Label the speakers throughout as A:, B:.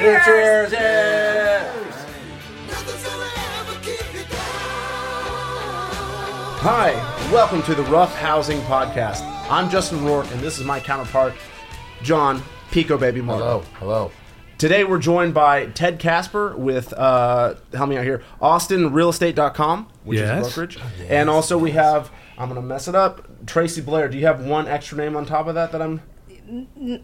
A: Cheers! Yeah. Hi, welcome to the Rough Housing Podcast. I'm Justin Rourke, and this is my counterpart, John Pico Baby Mark.
B: Hello, hello.
A: Today we're joined by Ted Kasper with, uh, help me out here, AustinRealEstate.com, which
C: Yes.
A: is a brokerage. And also we have, I'm going to mess it up, Tracy Blair. Do you have one extra name on top of that that I'm...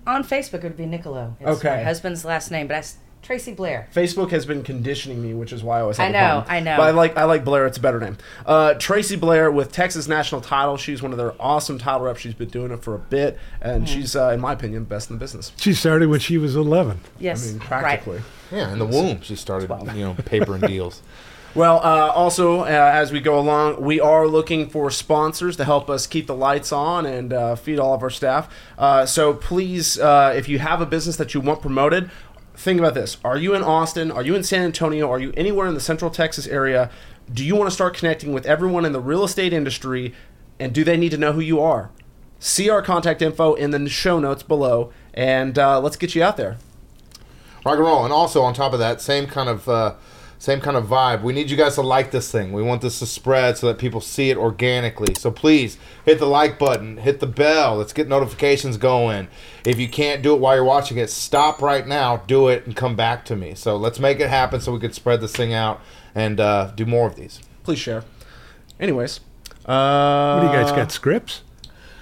D: On Facebook, it would be Nicolo. It's
A: Okay.
D: my husband's last name, but that's Tracy Blair.
A: Facebook has been conditioning me, which is why I always have
D: I
A: a
D: know,
A: problem.
D: I know.
A: But I like I like Blair. It's a better name. Uh, Tracy Blair with Texas National Title. She's one of their awesome title reps. She's been doing it for a bit, and
D: Mm-hmm.
A: she's, uh, in my opinion, best in the business.
C: She started when she was 11.
D: Yes,
A: I mean,
D: right.
A: practically.
B: Yeah, in the womb she started, you know, papering deals.
A: Well, uh, also, uh, as we go along, we are looking for sponsors to help us keep the lights on and uh, feed all of our staff. Uh, so please, uh, if you have a business that you want promoted, think about this. Are you in Austin? Are you in San Antonio? Are you anywhere in the Central Texas area? Do you want to start connecting with everyone in the real estate industry? And do they need to know who you are? See our contact info in the show notes below, and uh, let's get you out there.
B: Rock and roll. And also on top of that, same kind of same kind of vibe. We need you guys to like this thing. We want this to spread so that people see it organically. So please hit the like button, hit the bell. Let's get notifications going. If you can't do it while you're watching it, stop right now, do it, and come back to me. So let's make it happen so we can spread this thing out and uh, do more of these.
A: Please share. Anyways. Uh,
C: What do you guys got, scripts?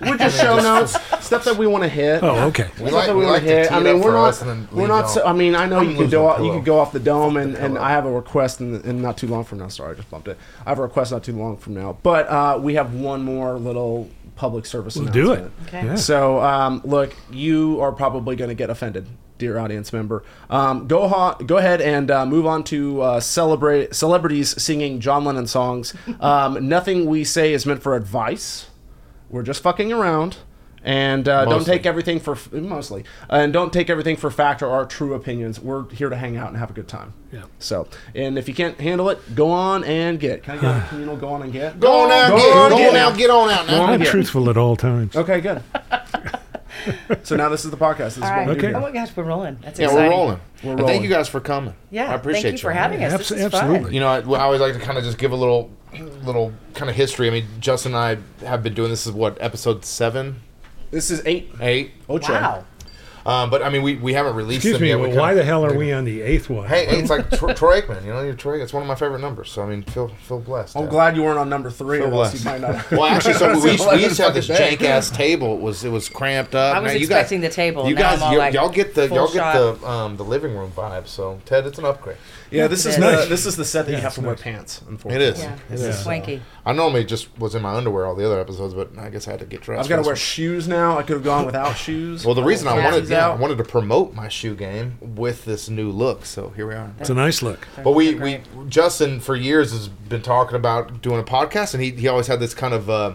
A: We're just show notes, stuff that we want to hit.
C: Oh, okay.
B: We
A: Stuff
B: like,
A: that
B: we
A: wanna
B: like to tee
A: I mean, we're not.
B: us and then
A: We're not. So. I mean, I know
B: I'm
A: you could
B: losing
A: go.
B: the
A: you
B: pillow.
A: could go off the dome, and,
B: the
A: and. I have a request in, in not too long from now. Sorry, I just bumped it. I have a request not too long from now, but uh, we have one more little public service.
C: We'll do it.
D: Okay.
C: Yeah.
A: So, um, look, you are probably going to get offended, dear audience member. Um, go ho- go ahead and uh, move on to uh, celebrate celebrities singing John Lennon songs. Um, nothing we say is meant for advice. We're just fucking around. And uh, don't take everything for mostly, and don't take everything for fact or our true opinions. We're here to hang out and have a good time.
C: Yeah.
A: So, and if you can't handle it, go on and get. Can I get a communal go on and get?
B: Go on out,
A: Go
B: get,
A: on,
B: go
A: get
B: on
A: now.
B: out, get on out
A: Go
B: now.
A: on.
C: I'm truthful at all times.
A: Okay, good. so now this is the podcast. This is
D: All
A: what
D: right.
A: we do
C: Okay.
A: here.
D: Oh my gosh, we're rolling. That's
B: Yeah,
D: exciting.
B: we're rolling.
A: We're
B: And
A: rolling.
B: thank you guys for coming.
D: Yeah,
B: I appreciate
D: thank you for having us.
C: Abs-
D: this is
C: absolutely.
D: fun.
B: You know, I, I always like to kind of just give a little, little kind of history. I mean, Justin and I have been doing this. Is what episode seven,
A: This is eight.
B: eight.
A: Ocho.
D: Wow.
B: Um, but I mean, we, we haven't released
C: Excuse
B: them
C: me,
B: yet.
C: Well, why
B: kinda-
C: the hell are we on the eighth one?
B: Hey, it's like Tro- Troy Aikman. You know, you're Troy. It's one of my favorite numbers. So I mean, feel feel blessed.
A: I'm
B: Yeah.
A: glad you weren't on number three,
B: Feel
A: or else
B: blessed.
A: you might not.
B: Well, actually, so we,
A: That's
B: we used to have this jank ass table. It was it was cramped up.
D: I was
B: Man, you
D: expecting
B: guys,
D: the table.
B: You
D: Now
B: guys,
D: I'm all
B: you,
D: like,
B: y'all get the y'all get
D: shot.
B: the um the living room vibe. So Ted, it's an upgrade.
A: Yeah, this is
D: It
A: the this is the set that you have to
C: it's
A: wear pants. Unfortunately, it
B: is.
D: Yeah,
B: It
D: this
B: is.
D: is swanky.
B: I normally just was in my underwear all the other episodes, but I guess I had to get dressed.
A: I've got to wear
B: this
A: shoes now. I could have gone without shoes.
B: Well, the reason I wanted
A: Shoes
B: yeah, I wanted to promote my shoe game with this new look. So here we are.
C: It's a nice look.
B: But we, we Justin for years has been talking about doing a podcast, and he, he always had this kind of uh,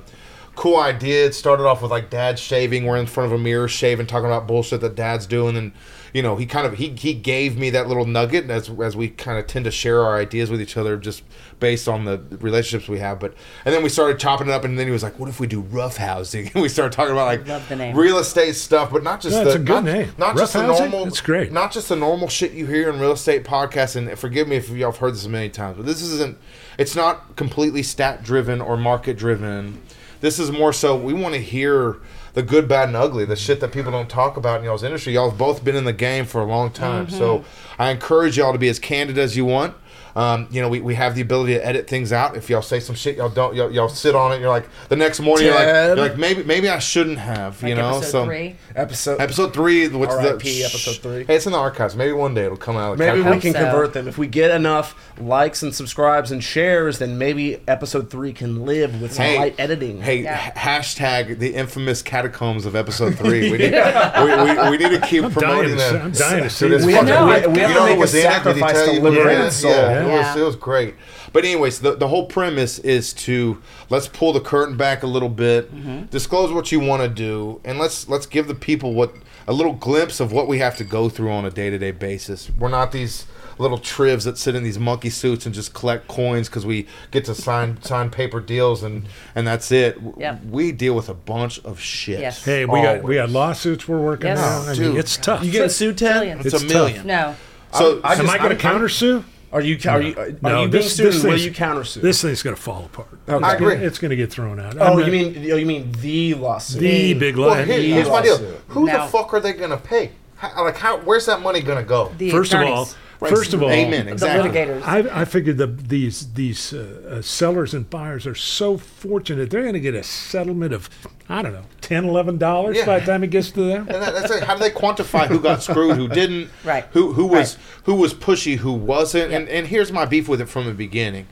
B: cool idea. It started off with like dad shaving, we're in front of a mirror shaving, talking about bullshit that dad's doing, and you know he kind of he, he gave me that little nugget as as we kind of tend to share our ideas with each other just based on the relationships we have. But and then we started chopping it up, and then he was like, "What if we do rough housing?" And we started talking about like
D: Love the name.
B: real estate stuff, but not just
C: No,
B: the
C: it's a good
B: not,
C: name.
B: not
C: Rough
B: just the
C: housing?
B: normal.
C: It's great.
B: Not just the normal shit you hear in real estate podcasts. And forgive me if y'all have heard this a million times, but this isn't. It's not completely stat driven or market driven. This is more so we want to hear the good, bad, and ugly, the shit that people don't talk about in y'all's industry. Y'all have both been in the game for a long time, mm-hmm. so I encourage y'all to be as candid as you want. Um, you know, we, we have the ability to edit things out. If y'all say some shit, y'all don't. Y'all, y'all sit on it. You're like the next morning. You're like, you're like maybe maybe I shouldn't have. You
D: Like
B: know,
D: episode
B: so
D: three.
A: episode.
B: episode three. What's
A: R.I.P.
B: the
A: episode three.
B: Hey, it's in the archives. Maybe one day it'll come out.
A: Maybe we can
D: so.
A: convert them if we get enough likes and subscribes and shares. Then maybe episode three can live with some
B: Hey,
A: light editing.
B: Hey,
D: Yeah.
B: hashtag the infamous catacombs of episode three. We need, we, we, we need to keep
C: I'm
B: promoting
C: dying to
B: them.
C: I'm dying to see
B: this
C: this.
A: We
B: fucking-
A: have to-
D: know,
A: we- we
D: we
A: have to make
B: who
A: a
B: was in it? Did he
A: sacrifice to
B: you?
A: liberate
B: Yeah,
A: his soul.
B: Yeah, it, was, it was great. But anyways, the, the whole premise is to let's pull the curtain back a little bit,
D: Mm-hmm.
B: disclose what you want to do, and let's let's give the people what a little glimpse of what we have to go through on a day to day basis. We're not these little trivs that sit in these monkey suits and just collect coins because we get to sign sign paper deals and and that's it. W-
D: Yep.
B: We deal with a bunch of shit.
D: Yes.
C: Hey, we got we got lawsuits we're working
D: Yes.
C: on. I mean,
B: Dude.
C: it's tough.
A: You getting sued, Ted?
D: Trillions.
B: It's,
C: It's
B: a
C: tough.
B: million.
D: No.
B: So,
A: I
C: Am
A: just-
C: I going to counter sue?
A: Are you are you are
C: No, uh,
A: you being
C: this-
A: sued?
C: this
A: will
C: thing's-
A: you countersue?
C: This thing's going to fall apart.
A: Okay.
B: I
C: It's gonna-
B: agree.
C: It's going to get thrown out.
A: oh,
C: I'm
A: you
C: not-
A: mean oh, you mean the lawsuit?
C: the big
B: well,
C: lie?
B: here-
A: he
B: here's my deal. Who
D: Now-
B: the fuck are they gonna pay? How, like, how? Where's that money gonna go?
D: The
C: First of all,
D: attorneys,
C: first of all,
B: Amen.
D: the litigators.
C: I, I figured the, these these uh, uh, sellers and buyers are so fortunate they're going to get a settlement of I don't know 10 11 dollars
B: Yeah.
C: by the time it gets to them.
B: And that, that's like, how do they quantify who got screwed, who didn't,
D: Right.
B: Who who was
D: Right.
B: who was pushy, who wasn't? And and here's my beef with it from the beginning.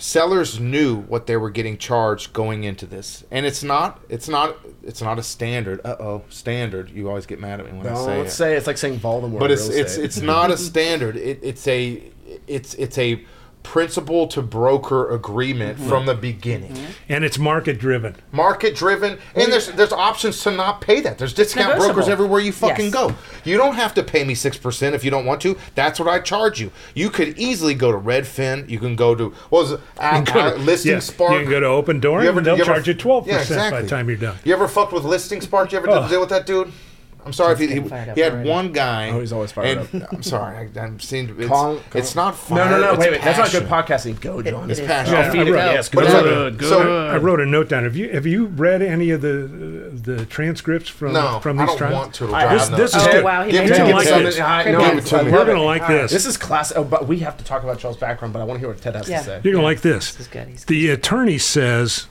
B: Sellers knew what they were getting charged going into this, and it's not it's not it's not a standard. Uh oh, standard. You always get mad at me when I
A: Don't
B: say it.
A: say it's like saying Voldemort.
B: but it's it's, it's not a standard. It, it's a it's it's a principal to broker agreement
A: Mm-hmm.
B: from the beginning.
C: And it's market driven.
B: market driven and there's there's options to not pay that there's discount
D: negotiable.
B: brokers everywhere you fucking
D: Yes.
B: go you don't have to pay me 6% if you don't want to that's what i charge you you could easily go to redfin you can go to what was it uh, uh, listing
C: yeah,
B: spark
C: You can go to Opendoor
B: You ever-
C: and they'll
B: you ever-
C: charge you 12%
B: Yeah,
C: by the time you're done.
B: you ever fucked with ListingSpark you ever
C: Oh.
B: deal with that dude I'm sorry if he,
D: getting
B: he, he had
D: already.
B: one guy.
A: Oh, he's always fired
B: and, I'm sorry. I, I'm seeing it's,
A: Calm-
B: it's not fire.
A: no, no, no.
B: it's
A: Wait, wait. That's not good podcasting. Go, John.
B: It's
D: It is.
B: passion.
C: Yeah,
A: feed
C: I
A: it.
C: wrote-
A: Yes,
B: But
A: good. Good.
B: so-
C: I wrote a note down. Have you have you read any of the the transcripts from
B: No,
C: from
B: I
C: these
B: don't
C: trials?
B: want to.
A: I-
B: drive
C: this- this is
D: oh
C: good.
D: wow, he
B: Give
D: made
B: it to
D: it
B: me,
D: look
B: Ted.
D: good.
A: I-
D: Good
A: no,
D: job.
B: Give it to me.
C: We're going to like this.
A: This is class. Oh, but we have to talk about Charles' background. But I want to hear what Ted has to say.
C: You're going to like this.
D: This is good.
C: The attorney says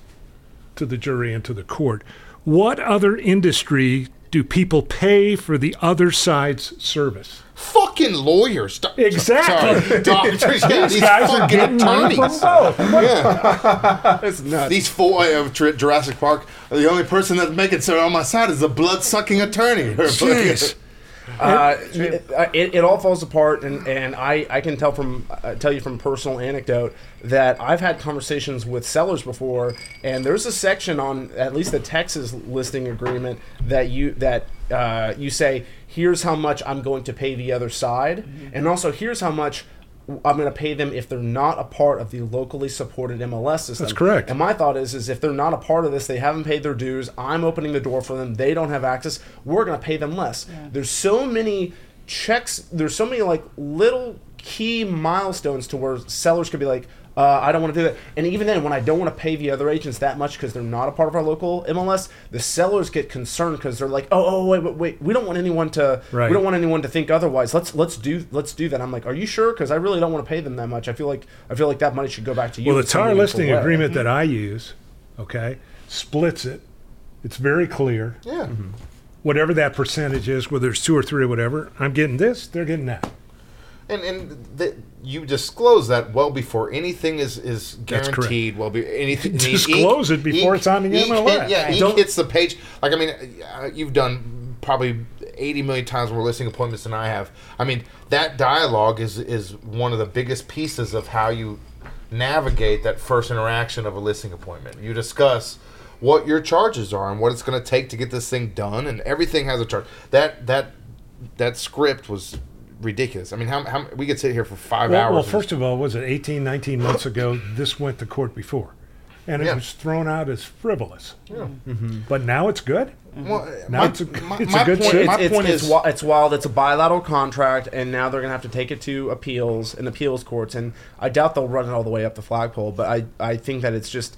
C: to the jury and to the court, "What other industry do people pay for the other side's service?"
B: fucking lawyers. Do-
C: Exactly.
B: Sorry, doctors. Yeah, these
C: guys are
B: fucking
C: getting money from
B: attorneys.
C: both.
B: Yeah,
A: It's nuts.
B: these four of Jur- Jurassic Park. Are the only person that's making so on my side is the blood sucking attorney.
C: Jeez.
A: Uh, it, it, it all falls apart, and, and I, I can tell from uh, tell you from personal anecdote that I've had conversations with sellers before, and there's a section on at least the Texas listing agreement that you that uh, you say here's how much I'm going to pay the other side, and also here's how much. I'm going to pay them if they're not a part of the locally supported MLS system.
C: That's correct.
A: And my thought is, is if they're not a part of this, they haven't paid their dues. I'm opening the door for them. They don't have access. We're going to pay them less. There's so many checks. There's so many like little key milestones to where sellers could be like, uh, I don't want to do that. And even then, when I don't want to pay the other agents that much because they're not a part of our local MLS, the sellers get concerned because they're like, oh, oh, wait, wait, wait. We don't want anyone to.
C: Right.
A: We don't want anyone to think otherwise. Let's let's do let's do that. I'm like, are you sure? Because I really don't want to pay them that much. I feel like I feel like that money should go back to you.
C: Well, the
A: some
C: tire listing
A: way.
C: agreement that I use, okay, splits it. It's very clear.
B: yeah.
C: Whatever that percentage is, whether it's two or three or whatever, I'm getting this, they're getting that.
B: And and the, you disclose that well before anything is is guaranteed. Well, be anything
C: Disclose it before it's on the
B: ink
C: MLS.
B: hit- yeah, ink
A: Don't-
B: hits the page. Like I mean, uh, you've done probably eighty million times more listing appointments than I have. I mean, that dialogue is is one of the biggest pieces of how you navigate that first interaction of a listing appointment. You discuss what your charges are and what it's going to take to get this thing done, and everything has a charge. That that that script was ridiculous. I mean, how, how we could sit here for five
C: Well,
B: hours.
C: well, first of all, was it 18, 19 months ago? This went to court before, and it
B: Yeah.
C: was thrown out as frivolous. Yeah. Mm-hmm. Mm-hmm. But now it's good. Mm-hmm.
B: Well,
C: Now
B: my-
C: it's a-
B: my-
C: it's
B: my
C: a good
B: point-
C: shit.
B: My
A: it's, it's,
B: point
A: it's,
B: is,
A: it's wild. It's a bilateral contract, and now they're going to have to take it to appeals and appeals courts. And I doubt they'll run it all the way up the flagpole. But I, I think that it's just,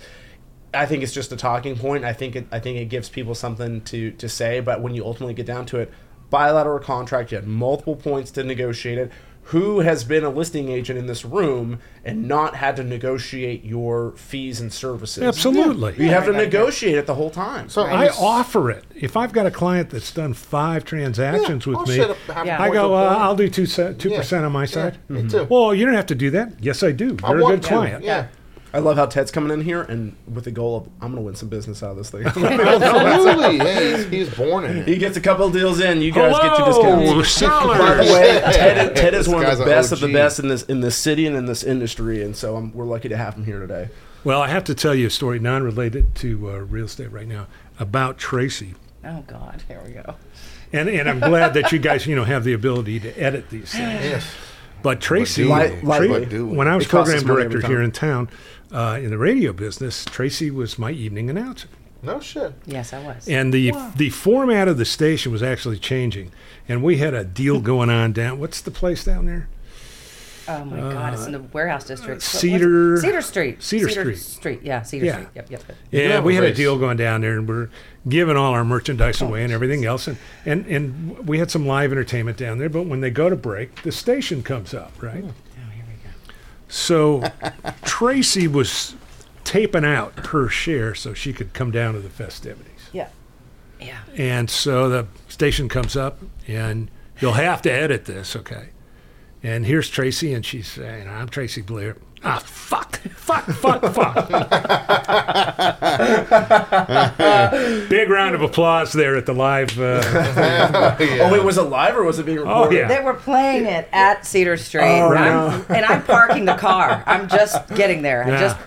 A: I think it's just a talking point. I think it, I think it gives people something to to say. But when you ultimately get down to it, bilateral contract, you had multiple points to negotiate it. Who has been a listing agent in this room and not had to negotiate your fees and services?
C: Absolutely.
A: You have to negotiate it the whole time.
B: so
C: I offer it. If I've got a client that's done five transactions with me,
D: Yeah.
C: I go, uh, I'll do two two percent on my
B: Yeah,
C: side.
B: me too.
C: Well, you don't have to do that. Yes, I do. You're a good client.
B: Yeah,
A: I love how Ted's coming in here and with the goal of I'm going to win some business out of this thing.
B: absolutely. yeah, he's, he's born in it.
A: he gets a couple of deals in. You guys get your
C: Hello,
A: discounts. By the way, Ted, Ted is
B: This
A: one of
B: guy's
A: the best of the best in this in this city and in this industry, and so um, we're lucky to have him here today.
C: Well, I have to tell you a story non-related to uh, real estate right now about Tracy.
D: Oh God, here we go.
C: And, and I'm glad that you guys, you know, have the ability to edit these things.
B: Yes.
C: But Tracy,
B: do
A: we?
C: Tra-
B: do we?
C: when I was
A: It
C: program director here in town, uh, in the radio business, Tracy was my evening announcer.
B: No shit.
D: Yes, I was.
C: and the the format of the station was actually changing, and we had a deal going on down. What's the place down there?
D: oh my God, it's in the warehouse district.
C: Cedar-
D: Cedar Street.
C: Cedar Street.
D: Street. Yeah, Cedar
C: Yeah.
D: Street. Yep, yep. yep.
C: Yeah, we
B: a
C: had a deal going down there, and we're giving all our merchandise away and everything else, and, and and we had some live entertainment down there. But when they go to break, the station comes up, right?
D: Oh, here we go.
C: So Tracy was taping out her share so she could come down to the festivities,
D: Yeah. Yeah.
C: and so the station comes up, and you'll have to edit this, okay? And here's Tracy, and she's saying, "I'm Tracy Blair." Ah, fuck, fuck, fuck, fuck. Big round of applause there at the live. Uh,
A: Oh, wait, was it live or was it being
C: Oh,
A: recorded?
C: yeah.
D: They were playing it at Cedar Street.
A: Oh,
D: and, I'm, and I'm parking the car. I'm just getting there. I
C: Yeah.
D: just,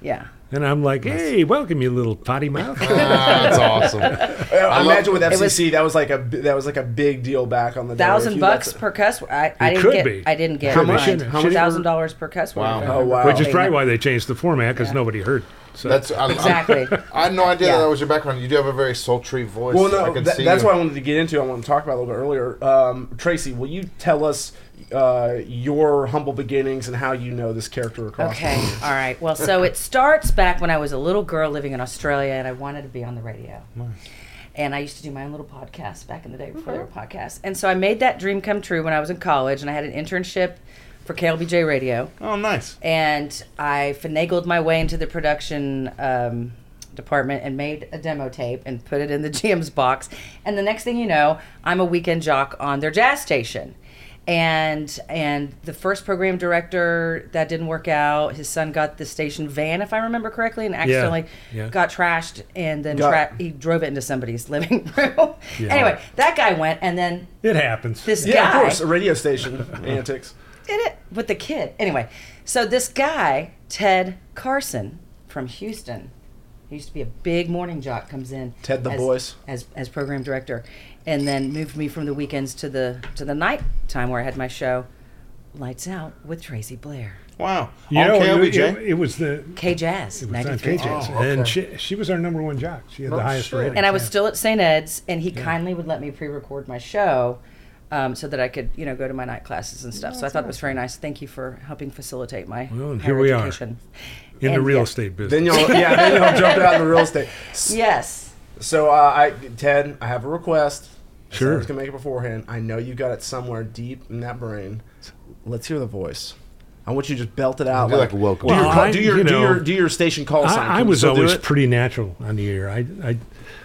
D: yeah.
C: And I'm like, hey, welcome, you little potty mouth.
B: Ah, that's awesome.
A: I, imagine with
D: It
A: FCC
D: was-
A: that was like a that was like a big deal back on the day.
D: Thousand
A: If you let
D: bucks
A: the-
D: per cuss. I, I
C: It
D: didn't
C: could
D: get.
C: be.
D: I didn't get.
C: How
A: much?
D: fined.
A: How much?
D: Thousand dollars per cuss word.
B: Wow.
A: Oh wow!
C: Which is
D: They-
C: probably why they changed the format because nobody heard. So
B: That's I'm, I'm-
D: Exactly.
B: I had no idea
D: Yeah.
B: that was your background. You do have a very sultry voice.
A: Well,
B: I
A: no,
B: can
A: tha-
B: see
A: that's
B: you.
A: what I wanted to get into. I want to talk about a little bit earlier. Um, Tracy, will you tell us uh, your humble beginnings and how you know this character across?
D: Okay. All right. Well, so it starts back when I was a little girl living in Australia, and I wanted to be on the radio. And I used to do my own little podcast back in the day before there were podcasts. And so I made that dream come true when I was in college, and I had an internship for KLBJ Radio.
B: Oh, nice.
D: and I finagled my way into the production um, department and made a demo tape and put it in the GM's box. And the next thing you know, I'm a weekend jock on their jazz station. And and the first program director that didn't work out. His son got the station van, if I remember correctly, and accidentally
C: yeah.
D: got trashed, and then
A: Got-
D: tra- he drove it into somebody's living room. Anyway, that guy went, and then
C: it happens.
D: this
A: Yeah,
D: guy
A: of course, a radio station antics.
D: did it with the kid. Anyway, so this guy, Ted Carson from Houston, he used to be a big morning jock, comes in.
A: Ted the
D: as,
A: voice.
D: as as program director, and then moved me from the weekends to the to the night time where I had my show, Lights Out with Tracy Blair,
B: Wow.
C: you
B: on
C: know, it, it- it was the
D: K Jazz,
C: it was on
D: 93.
C: KJ's,
B: Oh,
C: and she, she was our number one jock. She had
B: Oh,
C: the highest
B: shit.
C: rating.
D: And I was
C: yeah.
D: still at St. Ed's, and he kindly would let me pre-record my show. Um, so that I could, you know, go to my night classes and stuff. so I thought it was very nice. Thank you for helping facilitate my
C: Well, and here we are.
D: education.
C: in the real
D: yeah.
C: estate business.
A: Then you'll yeah, then you'll jump out in the real estate. S-
D: Yes.
A: So, uh, I Ted, I have a request.
C: Sure.
A: I was gonna make it beforehand. I know you got it somewhere deep in that brain. Let's hear the voice. I want you to just belt it out.
B: Do like a welcome.
A: Do your, call,
C: I-
A: do your,
C: you
A: do your do your station call sign.
C: I, I was always pretty natural on the air. I, I,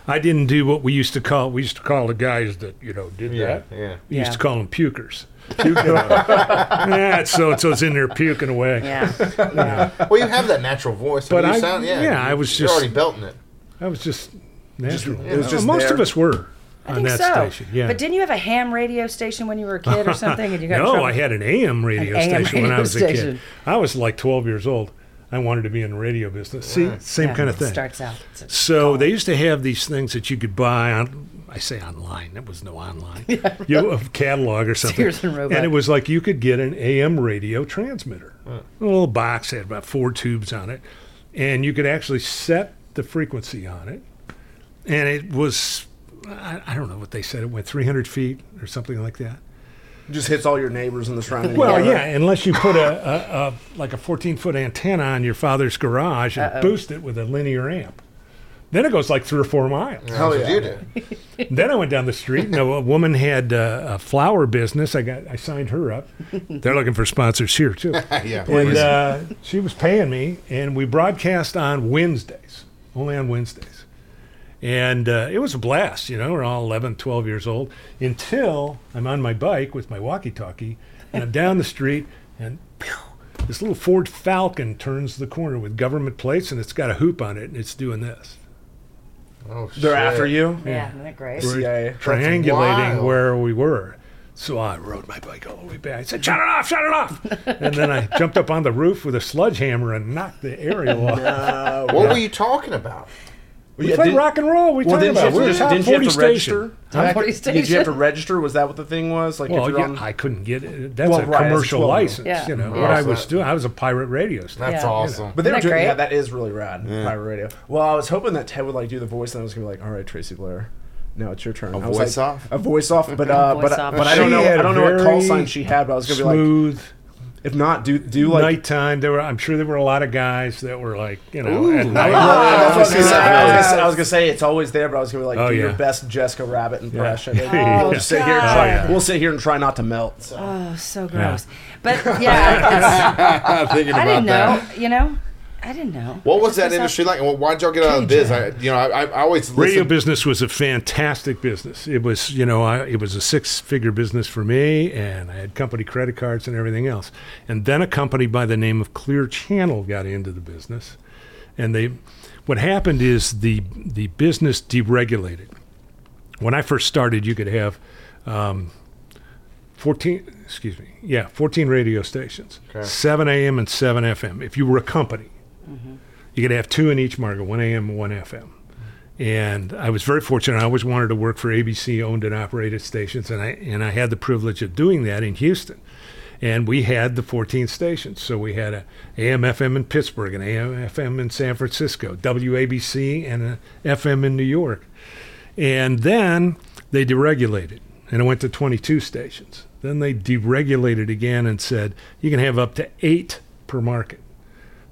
C: I didn't do what we used to call. We used to call the guys that you know did
B: Yeah,
C: that.
B: yeah.
C: We used to call them pukers. yeah, so so it's in there puking away.
D: Yeah.
B: Well, you have that natural voice.
C: But
B: you
C: I,
B: sound, yeah,
C: yeah, I was
B: you're
C: just-
B: already belting it.
C: I was just natural.
A: it was uh, just
C: Most
A: there.
C: of us were
D: I
C: on
D: think
C: that
D: so.
C: station. Yeah.
D: But didn't you have a ham radio station when you were a kid or something? And you got in
C: no,
D: trouble?
C: I had an AM radio
D: An AM
C: station when I
D: radio
C: was a kid. I was like 12 years old. I wanted to be in the radio business. See, same
D: Yeah,
C: kind of
D: it
C: thing.
D: Starts out. It's a-
C: So they used to have these things that you could buy on. I say online. There was no online. you know, a catalog or something.
D: Sears and Roebuck.
C: And it was like you could get an AM radio transmitter. A little box had about four tubes on it, and you could actually set the frequency on it. And it was, I, I don't know what they said. It went 300 feet or something like that.
A: just hits all your neighbors in the surrounding.
C: Well,
A: area.
C: yeah, unless you put a, a, a like a 14 foot antenna on your father's garage and boost it with a linear amp. Then it goes like three or four miles.
A: Hell
B: That's what you did.
C: then I went down the street and a, a woman had uh, a flower business. I got I signed her up. They're looking for sponsors here too.
B: yeah.
C: And uh, she was paying me, and we broadcast on Wednesdays, only on Wednesdays. And uh, it was a blast, you know, we're all 11, 12 years old, until I'm on my bike with my walkie talkie, and I'm down the street, and pew, this little Ford Falcon turns the corner with government plates, and it's got a hoop on it, and it's doing this.
B: oh,
A: They're
B: shit.
A: after you.
D: yeah, isn't that great?
A: We're- CIA.
C: Triangulating where we were. So I rode my bike all the way back. I said, "Shut it off! Shut it off!" and then I jumped up on the roof with a sledgehammer and knocked the aerial off.
A: Uh,
B: What were you talking about?
C: We
A: Yeah,
C: played
A: did-
C: rock and roll. We
A: Well,
C: talking
A: didn't you,
C: about.
A: have to,
C: We're a
A: just,
C: top
A: didn't you have
C: 40
A: to
C: station.
A: register?
D: Top
A: Back-
D: 40
A: Did you have to register? Was that what the thing was? Like
C: Well,
A: if you're
C: yeah,
A: on,
C: I couldn't get it. That's
A: Well,
C: a
A: right,
C: commercial
A: 12-year-old.
C: license.
D: Yeah.
C: You know
B: Yeah.
C: what I was doing. I was a pirate radio station.
B: That's
D: Yeah.
B: awesome.
A: But they were
D: Isn't that
A: doing, yeah, that is really rad. Pirate radio. Well, I was hoping that Ted would like do the voice, and I was gonna be like, "All right, Tracy Blair, no, it's your turn."
B: A
A: I was
B: voice
A: like,
B: off?
A: A voice off, but uh,
D: Voice
A: but
D: off.
A: but I don't know. I don't know what call sign she had, but I was gonna be like,
C: Smooth.
A: If not, do do like.
C: nighttime. There were. I'm sure there were a lot of guys that were like, you know, at night.
A: That's what I was gonna oh, say. I was gonna say- I was gonna say it's always there, but I was gonna be like,
C: Oh,
A: do
C: yeah.
A: your best Jessica Rabbit impression.
C: Yeah.
A: Oh, we'll
C: Oh,
A: sit here. And try,
C: Oh, yeah.
A: We'll sit here and try not to melt. So.
D: Oh, so gross. But yeah, it's-
B: Thinking
D: I
B: about
D: didn't know.
B: that.
D: You know, I didn't know.
B: What was that industry like? Well, why'd y'all get out of this? I, you know, I, I always
C: Radio business was a fantastic business. It was, you know, I, it was a six-figure business for me, and I had company credit cards and everything else. And then a company by the name of Clear Channel got into the business, and they, what happened is the the business deregulated. When I first started, you could have um, 14, excuse me, yeah, 14 radio stations,
B: Okay.
C: 7 a.m. and 7 FM. If you were a company, you could have two in each market, 1 a.m. and 1 FM. And I was very fortunate. I always wanted to work for ABC owned and operated stations, and I and I had the privilege of doing that in Houston. And we had the 14 stations. So we had a AM FM in Pittsburgh, an AM FM in San Francisco, WABC, and a FM in New York. And then they deregulated, and it went to 22 stations. Then they deregulated again and said you can have up to eight per market.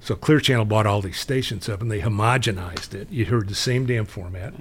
C: So Clear Channel bought all these stations up, and they homogenized it. You heard the same damn format.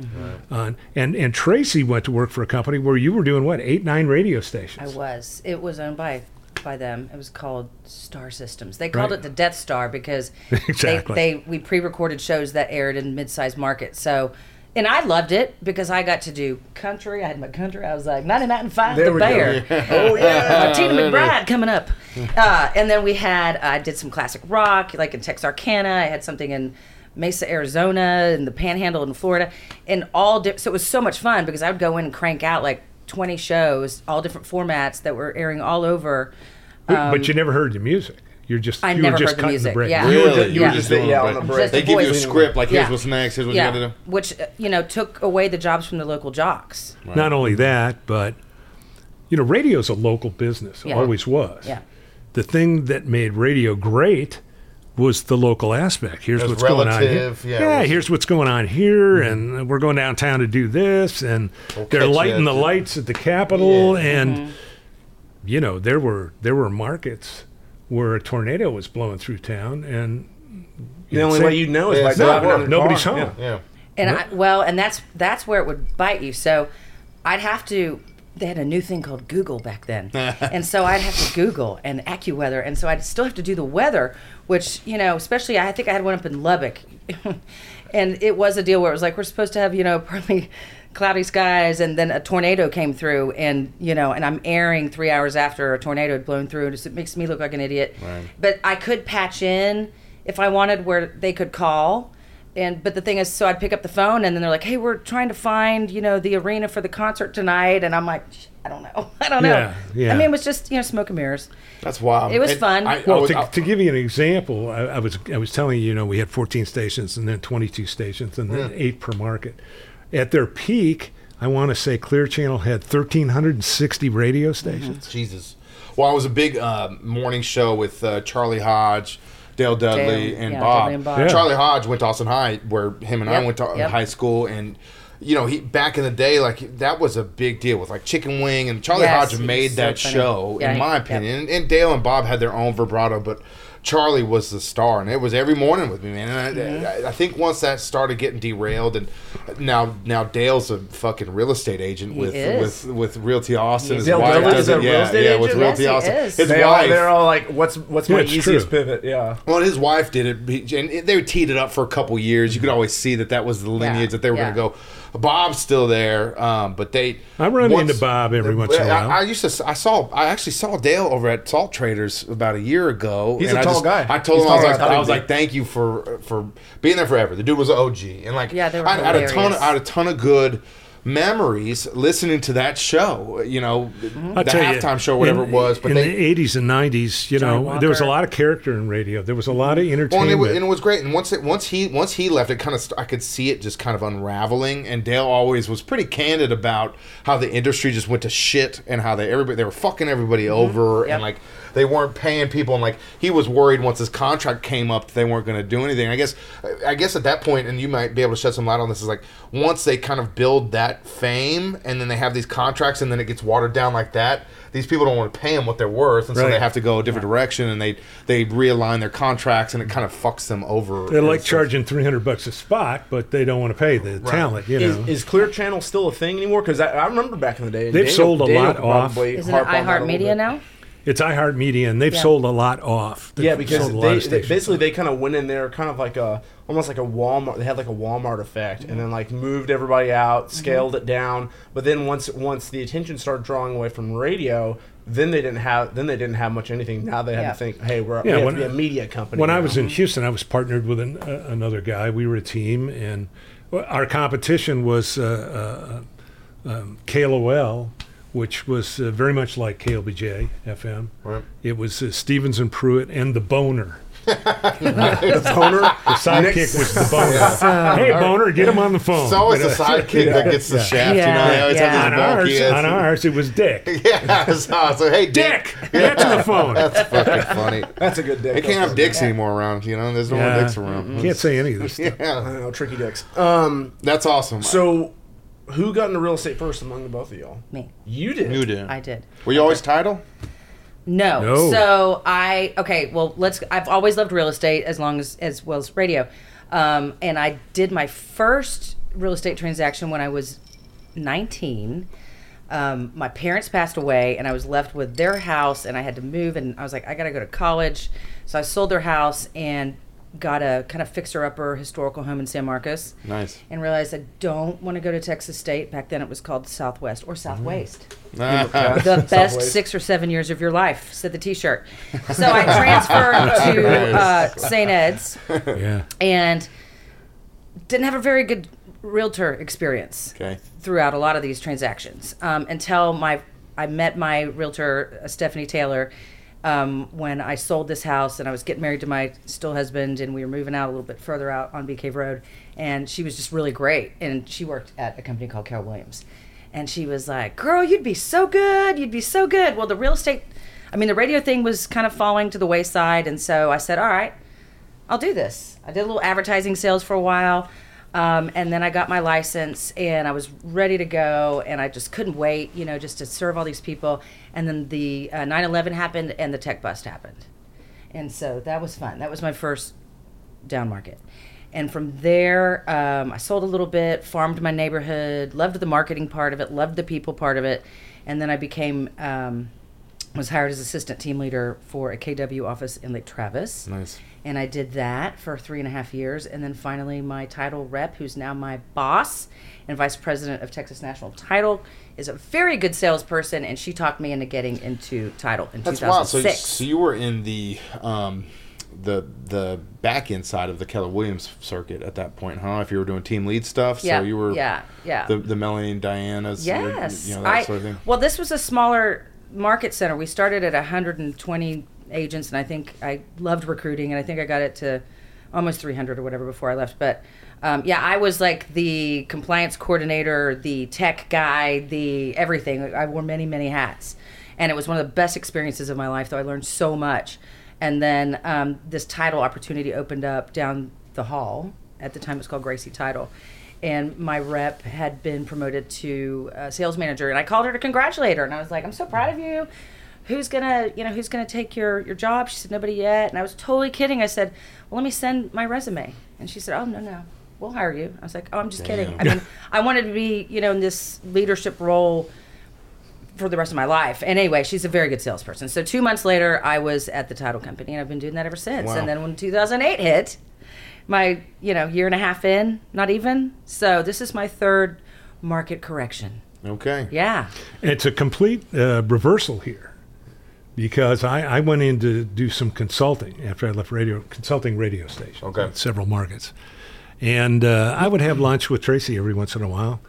C: Uh, and and Tracy went to work for a company where you were doing what eight nine radio stations.
D: I was. It was owned by by them. It was called Star Systems. They called
C: Right.
D: it the Death Star because
C: Exactly.
D: they, they we pre-recorded shows that aired in mid-sized markets. So, and I loved it because I got to do country. I had my country. I was like 99.5
A: There
D: The
A: we go.
D: Bear.
A: Oh yeah.
D: Uh, Tina McBride coming up. Uh, and then we had, I did some classic rock, like in Texarkana. I had something in Mesa, Arizona, and the Panhandle in Florida. And all, di- so it was so much fun because I would go in and crank out like 20 shows, all different formats that were airing all over.
C: But- but you never heard the music. You're just
D: I
C: you
D: never
C: were just
D: heard the
C: cutting
D: music,
C: break.
D: yeah.
A: You were,
B: Really?
A: ju- you were
D: Yeah.
A: just yeah, on the
D: Just
A: break.
B: They
D: the
B: give you a
D: voice.
B: script like, here's
D: Yeah.
B: what's next, here's what
D: yeah,
B: you got to do.
D: which, uh, you know, took away the jobs from the local jocks.
C: Not only that, but you know, radio's a local business.
D: Yeah.
C: Always was.
D: Yeah.
C: The thing that made radio great was the local aspect. Here's
B: It was
C: what's going on here.
B: relative, yeah, it was-
C: here's what's going on here, and we're going downtown to do this, and
B: We'll
C: they're
B: catch
C: lighting
B: you
C: the
B: at-
C: lights at the Capitol,
B: Yeah.
C: and you know there were there were markets where a tornado was blowing through town, and
A: The only way you know is
B: Yeah,
A: by driving
B: work.
C: Nobody's
A: car.
C: home.
A: Yeah.
B: Yeah.
D: And I, well, and that's that's where it would bite you. So I'd have to. They had a new thing called Google back then, and so I'd have to Google and AccuWeather, and so I'd still have to do the weather, which you know, especially I think I had one up in Lubbock, and it was a deal where it was like we're supposed to have you know partly cloudy skies, and then a tornado came through, and you know, and I'm airing three hours after a tornado had blown through, and it makes me look like an idiot.
B: Right.
D: But I could patch in if I wanted where they could call and but the thing is so i'd pick up the phone and then they're like hey we're trying to find you know the arena for the concert tonight and i'm like i don't know i don't know
C: Yeah, yeah.
D: i mean it was just you know smoke and mirrors
B: That's wild.
D: It was
B: And
D: fun.
B: I, I
C: Well,
B: was-
C: to, to give you an example, I, I was I was telling you, you know, we had 14 stations and then 22 stations and then eight per market. At their peak, I want to say Clear Channel had 1,360 radio stations.
B: Jesus. Well, I was a big uh, morning show with uh, Charlie Hodge, Dale Dudley,
D: Dale,
B: and,
D: yeah,
B: Bob.
D: Dudley and Bob.
C: Yeah.
B: Charlie Hodge went to Austin High, where him and I went to
D: yep.
B: high school, and you know, he back in the day, like that was a big deal with like Chicken Wing, and Charlie
D: Yes,
B: Hodge made
D: was so
B: that
D: funny.
B: show,
D: Yeah,
B: in my
D: yep.
B: opinion. And, and Dale and Bob had their own vibrato, but Charlie was the star, and it was every morning with me, man. And I,
D: Mm-hmm.
B: I, I think once that started getting derailed, and now now Dale's a fucking real estate agent
D: He
B: with
D: is.
B: with with Realty Austin. His
A: Dale
B: wife
A: Dudley
B: does
A: is a
B: it.
A: real
B: Yeah,
A: estate
B: yeah, with? Realty
D: Yes,
B: Austin.
D: is.
B: His
A: They all,
B: wife,
A: they're all like, "What's what's
C: Yeah,
A: my easiest
C: true.
A: pivot?" Yeah.
B: well, his wife did it, and it- they teed it up for a couple years. You could always see that that was the lineage that they were
D: yeah.
B: going to go. Bob's still there, um, but they.
C: I run
B: once-
C: into Bob every once in a while.
B: I, I used to. I saw. I actually saw Dale over at Salt Traders about a year ago.
A: He's
B: and
A: a
B: I
A: tall
B: just-
A: guy.
B: I told
A: He's
B: him I was like, I was like, thank you for for being there forever. The dude was an OG, and like,
D: Yeah, they were
B: I, I had a ton. Of. I had a ton of good memories listening to that show. You know,
C: I'll
B: the
C: tell you,
B: halftime show, whatever
C: in,
B: it was. But
C: in
B: they,
C: the 80s and 90s, you
D: Johnny
C: know, there was a lot of character in radio. There was a lot of
B: Well, and
C: entertainment.
B: it, was, and it was great. And once it, once he once he left, it kind of st- I could see it just kind of unraveling. And Dale always was pretty candid about how the industry just went to shit and how they everybody they were fucking everybody mm-hmm. over
D: Yep.
B: and like they weren't paying people. And like he was worried once his contract came up, they weren't going to do anything. I guess I guess at that point, and you might be able to shed some light on this, is like once they kind of build that fame and then they have these contracts and then it gets watered down like that. These people don't want to pay them what they're worth, and so
C: Right.
B: they have to go a different direction, and they they realign their contracts, and it kind of fucks them over.
C: They're like
B: And
C: charging 300 bucks a spot, but they don't want to pay the talent, you know.
A: Is, is Clear Channel still a thing anymore? Because I, I remember back in the day.
C: They've sold a lot off.
D: Isn't it
A: harp on that a little
D: iHeartMedia
A: bit.
D: now?
C: It's iHeartMedia, and they've
D: Yeah.
C: sold a lot off. They've
A: Yeah, because
C: sold a lot
A: they, they basically they kind of went in there, kind of like a almost like a Walmart. They had like a Walmart effect, and then like moved everybody out,
C: Mm-hmm.
A: scaled it down. But then once once the attention started drawing away from radio, then they didn't have then they didn't have much anything. Now they had
D: Yeah.
A: to think, hey, we're
C: Yeah,
A: we have
C: when-
A: to be a media company.
C: When I was in Houston, I was partnered with an, uh, another guy. We were a team, and our competition was uh, uh, um, KLOL, which was uh, very much like KLBJ FM.
B: Right.
C: It was uh, Stevens and Pruett and the Boner.
A: the boner,
C: The sidekick was the Boner. hey, Boner, get him on the phone.
B: It's always
C: You
B: the
C: know?
B: sidekick that gets the shaft. You know,
D: Yeah,
B: they always
D: yeah.
B: have
C: on
B: these
C: ours,
B: bulky
C: on ours, it was Dick.
B: Yeah, so, so hey,
C: Dick,
B: Dick.
C: answer the phone.
B: That's fucking funny.
A: that's a good dick.
B: They can't have
A: That's
B: dicks anymore around. You know, there's no more dicks around.
C: Can't say any of this stuff.
A: I
B: Yeah,
A: know, tricky dicks. Um,
B: that's awesome.
A: so who got into real estate first among the both of y'all?
D: Me.
A: You did.
B: you did.
D: I did.
B: Were you always title?
D: No.
C: No.
D: So I okay. Well, let's. I've always loved real estate as long as as well as radio, um, and I did my first real estate transaction when I was nineteen. Um, my parents passed away, and I was left with their house, and I had to move, and I was like, I gotta go to college, so I sold their house and got a kind of fixer upper historical home in San Marcos
B: Nice.
D: and realized I don't want to go to Texas State. Back then it was called Southwest or Southwaste.
B: Ah,
D: The best
A: Southways.
D: six or seven years of your life, said the t shirt. So I transferred to uh, St. Ed's
C: Yeah.
D: and didn't have a very good realtor experience
B: okay.
D: throughout a lot of these transactions um, until my I met my realtor uh, Stephanie Taylor um, when I sold this house and I was getting married to my still husband and we were moving out a little bit further out on Bee Cave Road and she was just really great. And she worked at a company called Keller Williams. And she was like girl you'd be so good. You'd be so good. Well the real estate I mean the radio thing was kind of falling to the wayside. And so I said all right I'll do this. I did a little advertising sales for a while. Um, and then I got my license and I was ready to go and I just couldn't wait, you know, just to serve all these people. And then the uh, 9/11 happened and the tech bust happened. And so that was fun. That was my first down market. And from there, um, I sold a little bit, farmed my neighborhood, loved the marketing part of it, loved the people part of it. And then I became, um, was hired as assistant team leader for a KW office in Lake Travis
B: Nice.
D: and I did that for three and a half years. And then finally, my title rep, who's now my boss and vice president of Texas National Title, is a very good salesperson, and she talked me into getting into title in
B: That's wild. So,
D: 2006.
B: so you were in the um, the the back end side of the Keller Williams circuit at that point, huh? If you were doing team lead stuff,
D: yeah,
B: so you were
D: yeah, yeah.
B: the the Melanie and Diana's,
D: yes,
B: you know that
D: I,
B: sort of thing.
D: well, this was a smaller market center. We started at 120 agents, and I think I loved recruiting, and I think I got it to almost 300 or whatever before I left. But um, yeah, I was like the compliance coordinator, the tech guy, the everything. I wore many, many hats, and it was one of the best experiences of my life. Though I learned so much. And then um, this title opportunity opened up down the hall. At the time, it was called Gracy Title. And my rep had been promoted to uh, sales manager, and I called her to congratulate her. And I was like, "I'm so proud of you. Who's gonna, you know, who's gonna take your your job?" She said, "Nobody yet." And I was totally kidding. I said, "Well, let me send my resume." And she said, "Oh no, no, we'll hire you." I was like, "Oh, I'm just kidding." I mean, I wanted to be, you know, in this leadership role for the rest of my life. And anyway, she's a very good salesperson. So two months later, I was at the title company, and I've been doing that ever since.
B: Wow.
D: And then when 2008 hit, my you know year and a half in, not even. So this is my third market correction.
B: Okay.
D: Yeah.
C: It's a complete uh, reversal here because I, I went in to do some consulting after I left radio, consulting radio stations
B: Okay.
C: in several markets. And uh, I would have lunch with Tracy every once in a while.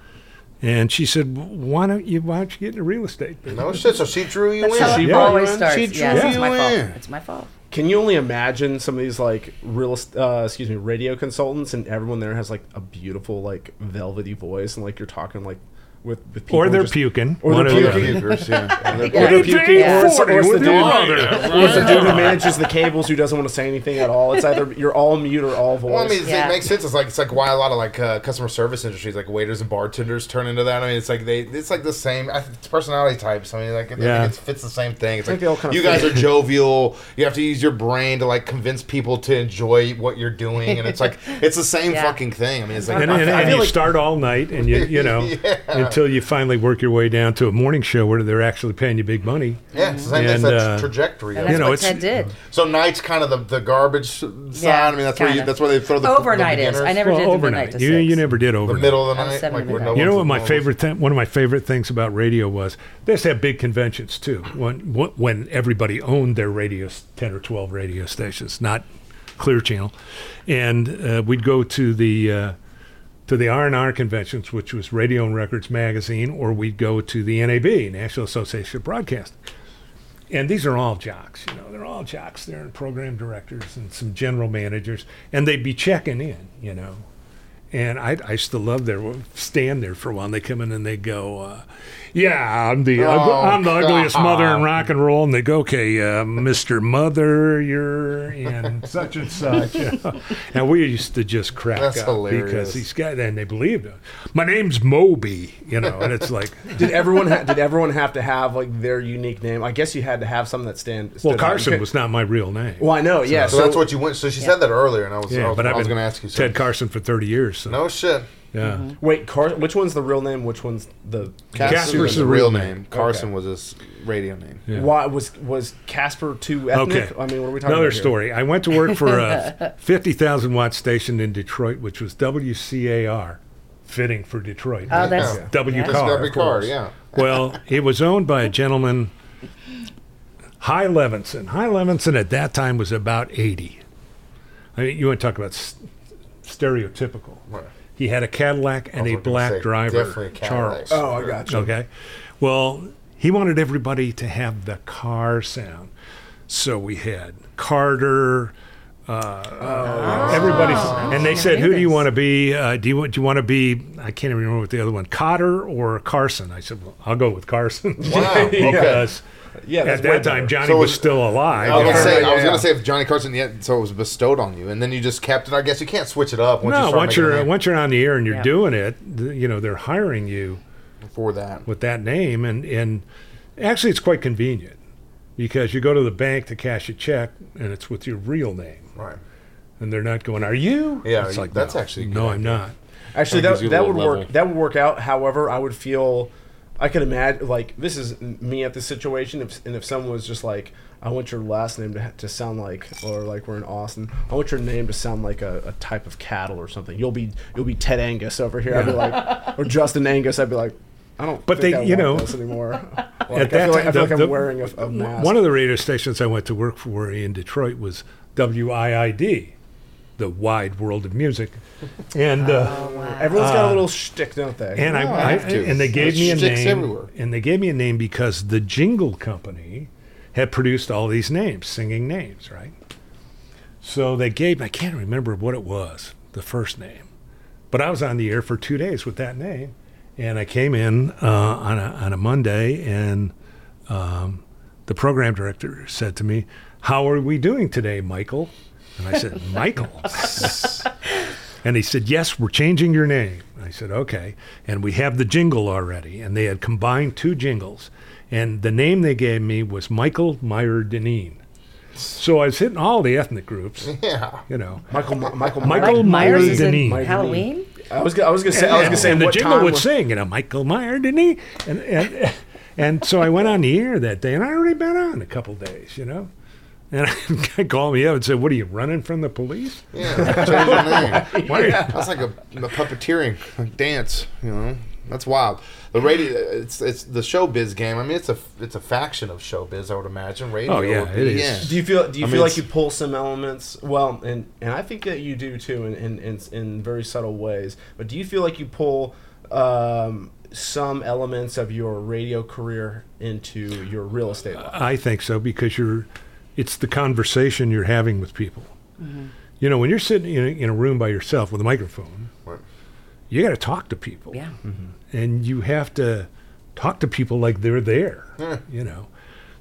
C: And she said, "Why don't you? Why don't you get into real estate?" business?"
B: No shit. So she drew you
D: That's
B: in.
D: how it
A: She
C: brought
D: always starts.
B: She
D: yes,
B: drew
D: it's my
B: you
D: fault. It's my fault.
A: Can you only imagine some of these like real, uh, excuse me, radio consultants, and everyone there has like a beautiful like velvety voice, and like you're talking like with, with people
C: Or they're
A: just-
C: puking.
A: or
C: One
A: they're
C: or the
A: puking.
C: other.
B: Pukers, yeah.
A: Or they're puking, or it's, or it's the dude,
C: your
A: or it's the dude who manages the cables who doesn't want to say anything at all. It's either you're all mute or all voice.
B: Well, I mean,
D: Yeah.
B: it makes sense. It's like it's like why a lot of like uh, customer service industries, like waiters and bartenders, turn into that. I mean, it's like they, it's like the same. It's personality types. I mean, like I
C: Yeah.
B: it fits the same thing. It's like
A: they all kind of
B: you guys
A: fit.
B: are jovial. You have to use your brain to like convince people to enjoy what you're doing, and it's like it's the same
D: Yeah.
B: fucking thing. I mean, it's like
C: And,
B: I,
C: and,
B: I
C: and you
B: like
C: start all night, and you you know
B: Yeah.
C: Until you finally work your way down to a morning show where they're actually paying you big money.
B: yeah, it's the same.
C: And,
B: it's that
C: uh,
B: trajectory.
D: And that's
B: it.
C: know,
D: what
C: it's-
D: Ted did.
B: So night's kind of the, the garbage side.
D: Yeah,
B: I mean, that's where you,
D: kinda.
B: that's where they throw the
D: Overnight
B: the
D: is. I never
C: well,
D: did
C: overnight.
D: midnight to
C: You
D: six.
C: you never did overnight.
B: the middle of the night. Like where no
C: You know what my favorite thing, one of my favorite things about radio was they used to have big conventions too. When when everybody owned their radio, ten or twelve radio stations, not Clear Channel, and uh, we'd go to the uh, to the R and R conventions, which was Radio and Records magazine, or we'd go to the NAB, National Association of Broadcast. And these are all jocks, you know, they're all jocks. They're program directors and some general managers, and they'd be checking in, you know. And I, I used to love their stand there for a while. And they come in and they go, uh, "Yeah, I'm the ug-
B: Oh,
C: I'm the ugliest mother in rock and roll." And they go, "Okay, uh, Mister Mother, you're in such and such." you know. And we used to just crack
B: That's
C: up
B: hilarious.
C: because these guys, and they believed it. My name's Moby, you know, and it's like,
A: did everyone ha- did everyone have to have like their unique name? I guess you had to have something that stand.
C: well,
A: stood out.
C: Carson
A: Okay.
C: was not my real name.
A: Well, I know. Yeah.
B: So, that's what you went. So she said that earlier, and I was, I
C: yeah,
B: was,
C: but
B: I
C: I've
B: was going to ask you. Something. Ted.
C: Carson for 30 years. So,
B: No shit.
C: Yeah. Mm-hmm.
A: Wait, Car- which one's the real name? Which one's the
B: Kasper was
C: Kasper's
B: the
C: the
B: real
C: real
B: name.
C: name.
B: Carson
A: Okay.
B: was his radio name.
C: Yeah.
A: Why was was Kasper too ethnic?
C: Okay.
A: I mean, what are we talking
C: Another
A: about? here?
C: story. I went to work for a 50,000 watt station in Detroit, which was WCAR, fitting for Detroit.
D: Oh, that's
B: Yeah.
C: W
D: yeah.
C: car.
B: Discovery
C: of
B: Car,
C: course.
B: yeah.
C: Well, it was owned by a gentleman, High Levinson. High Levinson at that time was about 80. I mean, you want to talk about s- stereotypical.
B: Right.
C: He had a Cadillac and a black
B: say,
C: driver,
B: definitely a
C: Charles.
A: Oh, I got you.
C: Okay. Well, he wanted everybody to have the car sound. So we had Carter, uh, everybody, and they said, "Who do you want to be? Uh, do you want do you want to be? I can't even remember what the other one, Cotter or Carson?" I said, "Well, I'll go with Carson."
B: Wow.
C: because
A: Yeah, that's
C: at
A: way
C: that time
A: better.
C: Johnny
B: So
C: was
B: it-
C: still alive.
B: I was gonna
A: Yeah.
B: say, I was gonna say if Johnny Carson, yeah, so it was bestowed on you, and then you just kept it. I guess you can't switch it up. Once you start
C: once you're once you're on the air and you're
D: Yeah.
C: doing it, you know they're hiring you
B: for that.
C: with that name and and actually it's quite convenient because you go to the bank to cash a check and it's with your real name
B: Right.
C: and they're not going are you
B: Yeah,
C: it's like
B: that's
C: no,
B: actually a good
C: no i'm not
A: Actually, that,
B: gives you a
A: that
B: little
A: would work. That would work out. However, I would feel, I could imagine like this is me at this situation. If and if someone was just like, I want your last name to, to sound like, or like we're in Austin, I want your name to sound like a, a type of cattle or something. You'll be you'll be Ted Angus over here. I'd be like, or Justin Angus. I'd be like, I don't.
C: But they-
A: I
C: you know,
A: anymore. Like,
C: at
A: I
C: that
A: feel like, I
C: time,
A: feel like
C: the-
A: I'm
C: the-
A: wearing a, a mask.
C: one of the radio stations i went to work for in detroit was wiid the wide world of music and uh,
A: Everyone's got
C: uh,
A: a little shtick, don't they?
C: and
B: No,
C: I,
B: I
C: I
B: have to.
C: and they gave
B: There's
C: me a name,
B: everywhere.
C: and they gave me a name because the Jingle Company had produced all these names, singing names, right? So they gave I can't remember what it was, the first name, but I was on the air for two days with that name, and I came in uh, on a on a Monday, and um, the program director said to me, "How are we doing today, Michael?" And I said, "Michael." And he said, Yes, we're changing your name. I said, Okay. And we have the jingle already. And they had combined two jingles. And the name they gave me was Michael Meyer Deneen. So I was hitting all the ethnic groups,
B: Yeah.
C: you know.
A: Michael Michael
C: Michael
A: Myers.
D: Like Myers is in
C: Deneen.
D: Halloween.
A: I was gonna, I was gonna say I was gonna say
C: and the
A: what
C: jingle
A: time
C: would
A: was-
C: sing, you know, Michael Meyer Deneen. And, and, and so I went on the air that day, and I already been on a couple days, you know. And a guy called me up and said, What are you running from the police?
B: Yeah. Change your name.
C: Why are you-
B: That's like a, a puppeteering dance. You know. That's wild. The radio, it's it's the showbiz game. I mean, it's a it's a faction of showbiz. I would imagine. Radio.
C: Oh, yeah,
B: would be-
C: it is.
A: Do you feel? Do you
B: I
A: feel
B: mean,
A: like you pull some elements? Well, and and I think that you do too, in in, in, in very subtle ways. But do you feel like you pull um, some elements of your radio career into your real estate life?
C: I think so because you're, it's the conversation you're having with people. Mm-hmm. You know, when you're sitting in a, in a room by yourself with a microphone,
B: Right.
C: you got to talk to people.
D: Yeah. Mm-hmm.
C: and you have to talk to people like they're there. You know.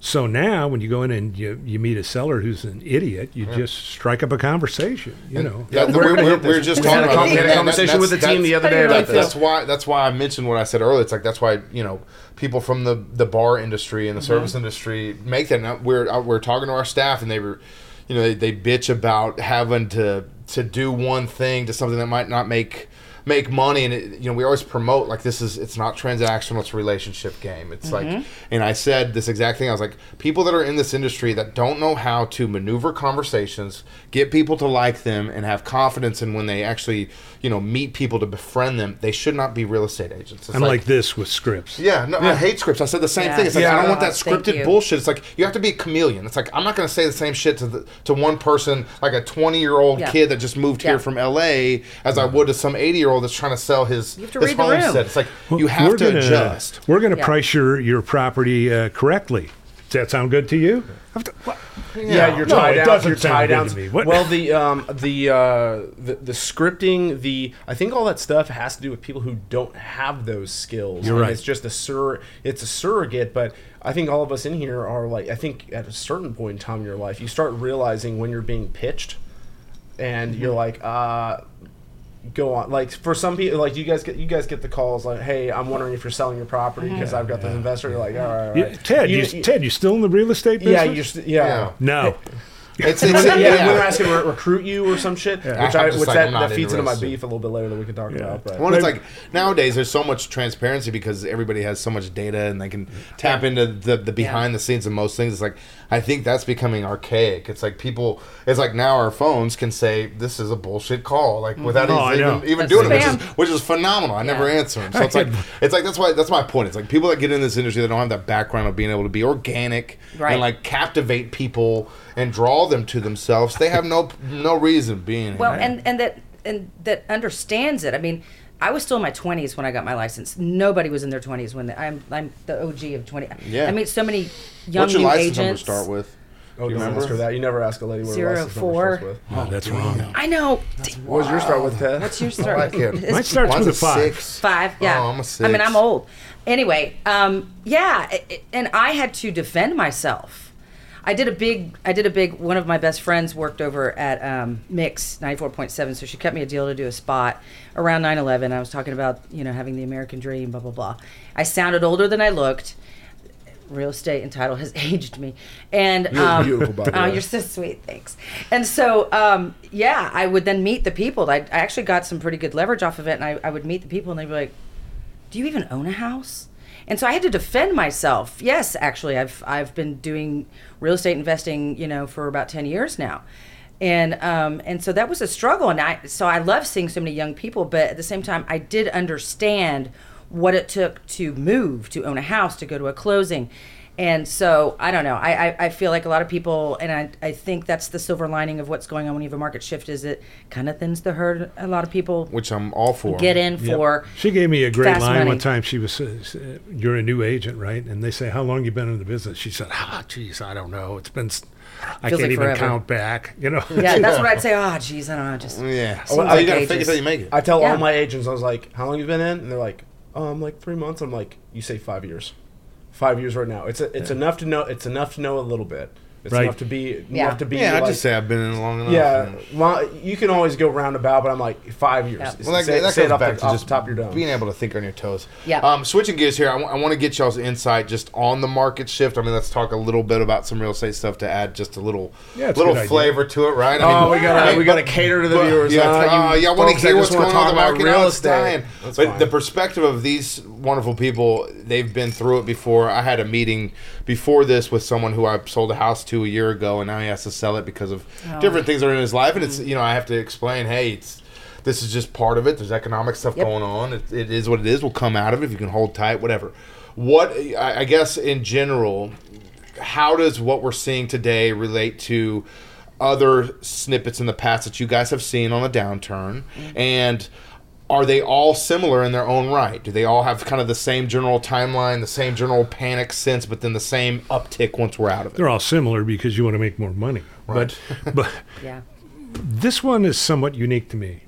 C: So now, when you go in and you, you meet a seller who's an idiot, you just strike up a conversation. You know.
B: Yeah,
A: we're
B: we're, we're, we're just
A: We had
B: talking
A: a
B: about
A: we had a conversation with the team the other day
D: you
A: about
D: really
A: this.
B: That's why. That's why I mentioned what I said earlier. It's like that's why you know people from the the bar industry and the service industry make that. Now, we're uh, we're talking to our staff and they were, you know, they, they bitch about having to to do one thing to something that might not make make money and it, you know we always promote like this is it's not transactional it's a relationship game it's like mm-hmm. and i said this exact thing i was like people that are in this industry that don't know how to maneuver conversations get people to like them and have confidence in when they actually you know meet people to befriend them they should not be real estate agents it's
C: I'm like, this with scripts.
B: yeah, no, I hate scripts. I said the same
D: Yeah.
B: thing. It's like
A: Yeah.
B: I don't want that scripted bullshit. It's like you have to be a chameleon. It's like I'm not going to say the same shit to the, to one person, like a 20 year old kid that just moved
D: Yeah.
B: here from L.A. as I mm-hmm. would to some 80 year old that's trying to sell his
D: You have to
B: his
D: read the
B: homestead. It's like you have to
C: gonna-
B: adjust.
C: We're going to
D: Yeah.
C: price your, your property uh, correctly. Does that sound good to you? I've?
A: Yeah, you're
C: No,
A: tied
C: it
A: down.
C: doesn't
A: You're
C: sound
A: tied
C: good
A: down.
C: to me. What-
A: Well, the um, the, uh, the the scripting, the I think all that stuff has to do with people who don't have those skills.
C: You're right.
A: It's just a sur. It's a surrogate, but I think all of us in here are like. I think at a certain point in time in your life, you start realizing when you're being pitched, and you're like, uh. Go on, like for some people, like you guys get you guys get the calls like, "Hey, I'm wondering if you're selling your property mm-hmm. because I've got this investor." You're like, "All right, all right."
C: Yeah, Ted, you, Ted, you still in the real estate business?
A: yeah, you're, st- yeah,
B: Yeah.
C: No.
B: It's,
A: yeah,
B: it's,
A: when
B: yeah.
A: they're asking to recruit you or some shit, which
B: I'm
A: I, which
B: like,
A: that, that feeds into my beef a little bit later that we can talk about. But
B: Well, it's like nowadays there's so much transparency because everybody has so much data and they can tap into the, the behind the scenes of most things. It's like I think that's becoming archaic. It's like people. It's like now our phones can say this is a bullshit call, like mm-hmm. without
C: Oh,
B: even, even, even
D: That's
B: doing it, which is, which is phenomenal. I never answer them. So it's like it's like that's why that's my point. It's like people that get in this industry that don't have that background of being able to be organic
D: Right.
B: and like captivate people and draw them to themselves. They have no no reason being
D: Well,
B: here.
D: and and that and that understands it. I mean, I was still in my twenties when I got my license. Nobody was in their twenties when they, I'm I'm the OG of twenty.
B: Yeah.
D: I meet so many young
B: What's your
D: new
B: license number
D: agents.
B: start with?
A: oh,
B: Do you
A: don't
B: remember?
A: ask her that. You never ask a lady what her
D: Zero
A: license number
D: four.
A: starts with.
C: Oh, that's wrong.
D: I know.
A: What does yours start with, Ted?
D: What's your
B: I
D: start?
B: like it.
C: Mine starts
B: Mine's
C: with a five.
B: six.
D: Five, yeah.
B: Oh, I'm a
D: I mean,
B: six.
D: I'm old. Anyway, um, yeah, i- i- and I had to defend myself. I did a big, I did a big. One of my best friends worked over at um, Mix 94.7, so she cut me a deal to do a spot around 9/11. I was talking about, you know, having the American dream, blah blah blah. I sounded older than I looked. Real estate and title has aged me, and
A: You're
D: um,
A: beautiful, by
D: oh, you're so sweet, thanks. And so, um, yeah, I would then meet the people. I, I actually got some pretty good leverage off of it, and I, I would meet the people, and they'd be like, "Do you even own a house?" And so I had to defend myself. Yes, actually, I've I've been doing real estate investing, you know, for about ten years now, and um, and so that was a struggle. And I so I love seeing so many young people, but at the same time, I did understand what it took to move, to own a house, to go to a closing. And so I don't know. I, I, I feel like a lot of people, and I, I think that's the silver lining of what's going on when you have a market shift, is it kind of thins the herd. A lot of people
B: which I'm all for.
D: get in for
C: She gave me a great line
D: money.
C: one time. She was, uh, "You're a new agent, right?" And they say, "How long you been in the business?" She said, "Ah, geez, I don't know. It's been." I
D: Feels
C: can't
D: like
C: even
D: forever."
C: count back." You know.
D: Yeah, that's what I'd say. Oh, geez, I don't know. Just
B: Yeah.
D: Seems
B: Well,
D: like
B: you gotta
D: ages.
B: fake it till you make it.
A: I tell
D: Yeah.
A: all my agents, I was like, "How long you been in?" And they're like, "Um, like three months." I'm like, "You say five years, five years right now. It's a, it's enough to know. It's enough to know a little bit. It's
C: Right.
A: enough to be
D: Yeah.
A: enough to be.
B: yeah, I
A: like,
B: just say I've been in long enough.
A: yeah.
B: and-
A: Well, you can always go roundabout, but I'm like five years.
D: Yeah.
B: Well, that,
A: say,
B: that
A: say
B: goes
A: it off,
B: back
A: the,
B: to just
A: top of your dome.
B: being able to think on your toes.
D: Yeah.
B: Um, switching gears here, I want to get y'all's insight just on the market shift. I mean, let's talk a little bit about some real estate stuff to add just a little,
C: Yeah, it's a
B: little
C: idea.
B: flavor to it, right? I
A: Oh,
B: mean,
A: we gotta
B: but-
A: we gotta cater to the
B: but-
A: viewers.
B: Yeah,
A: huh?
B: uh,
A: You
B: y'all want to hear what's going on in the market?
A: Real estate.
B: But the perspective of these wonderful people, they've been through it before. I had a meeting before this with someone who I sold a house to a year ago, and now he has to sell it because of
D: Oh.
B: different things that are in his life. And it's mm. you know I have to explain, hey, it's this is just part of it. There's economic stuff
D: Yep.
B: going on. It, it is what it is. We'll come out of it if you can hold tight, whatever. What I, I guess in general, how does what we're seeing today relate to other snippets in the past that you guys have seen on the downturn? Mm. And are they all similar in their own right? Do they all have kind of the same general timeline, the same general panic sense, but then the same uptick once we're out of it?
C: They're all similar because you want to make more money.
B: Right.
C: But but
D: Yeah.
C: this one is somewhat unique to me.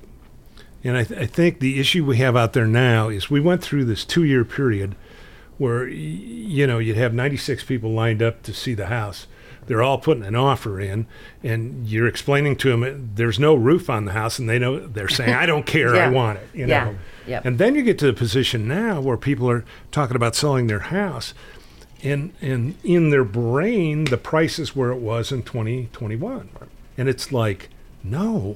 C: And I, th- I think the issue we have out there now is we went through this two year period where, y- you know, you'd have 96 people lined up to see the house. They're all putting an offer in, and you're explaining to them there's no roof on the house, and they know they're saying, "I don't care, I want it." You know,
D: Yeah. Yep.
C: and then you get to the position now where people are talking about selling their house, and and in their brain the price is where it was in 2021, and it's like, no,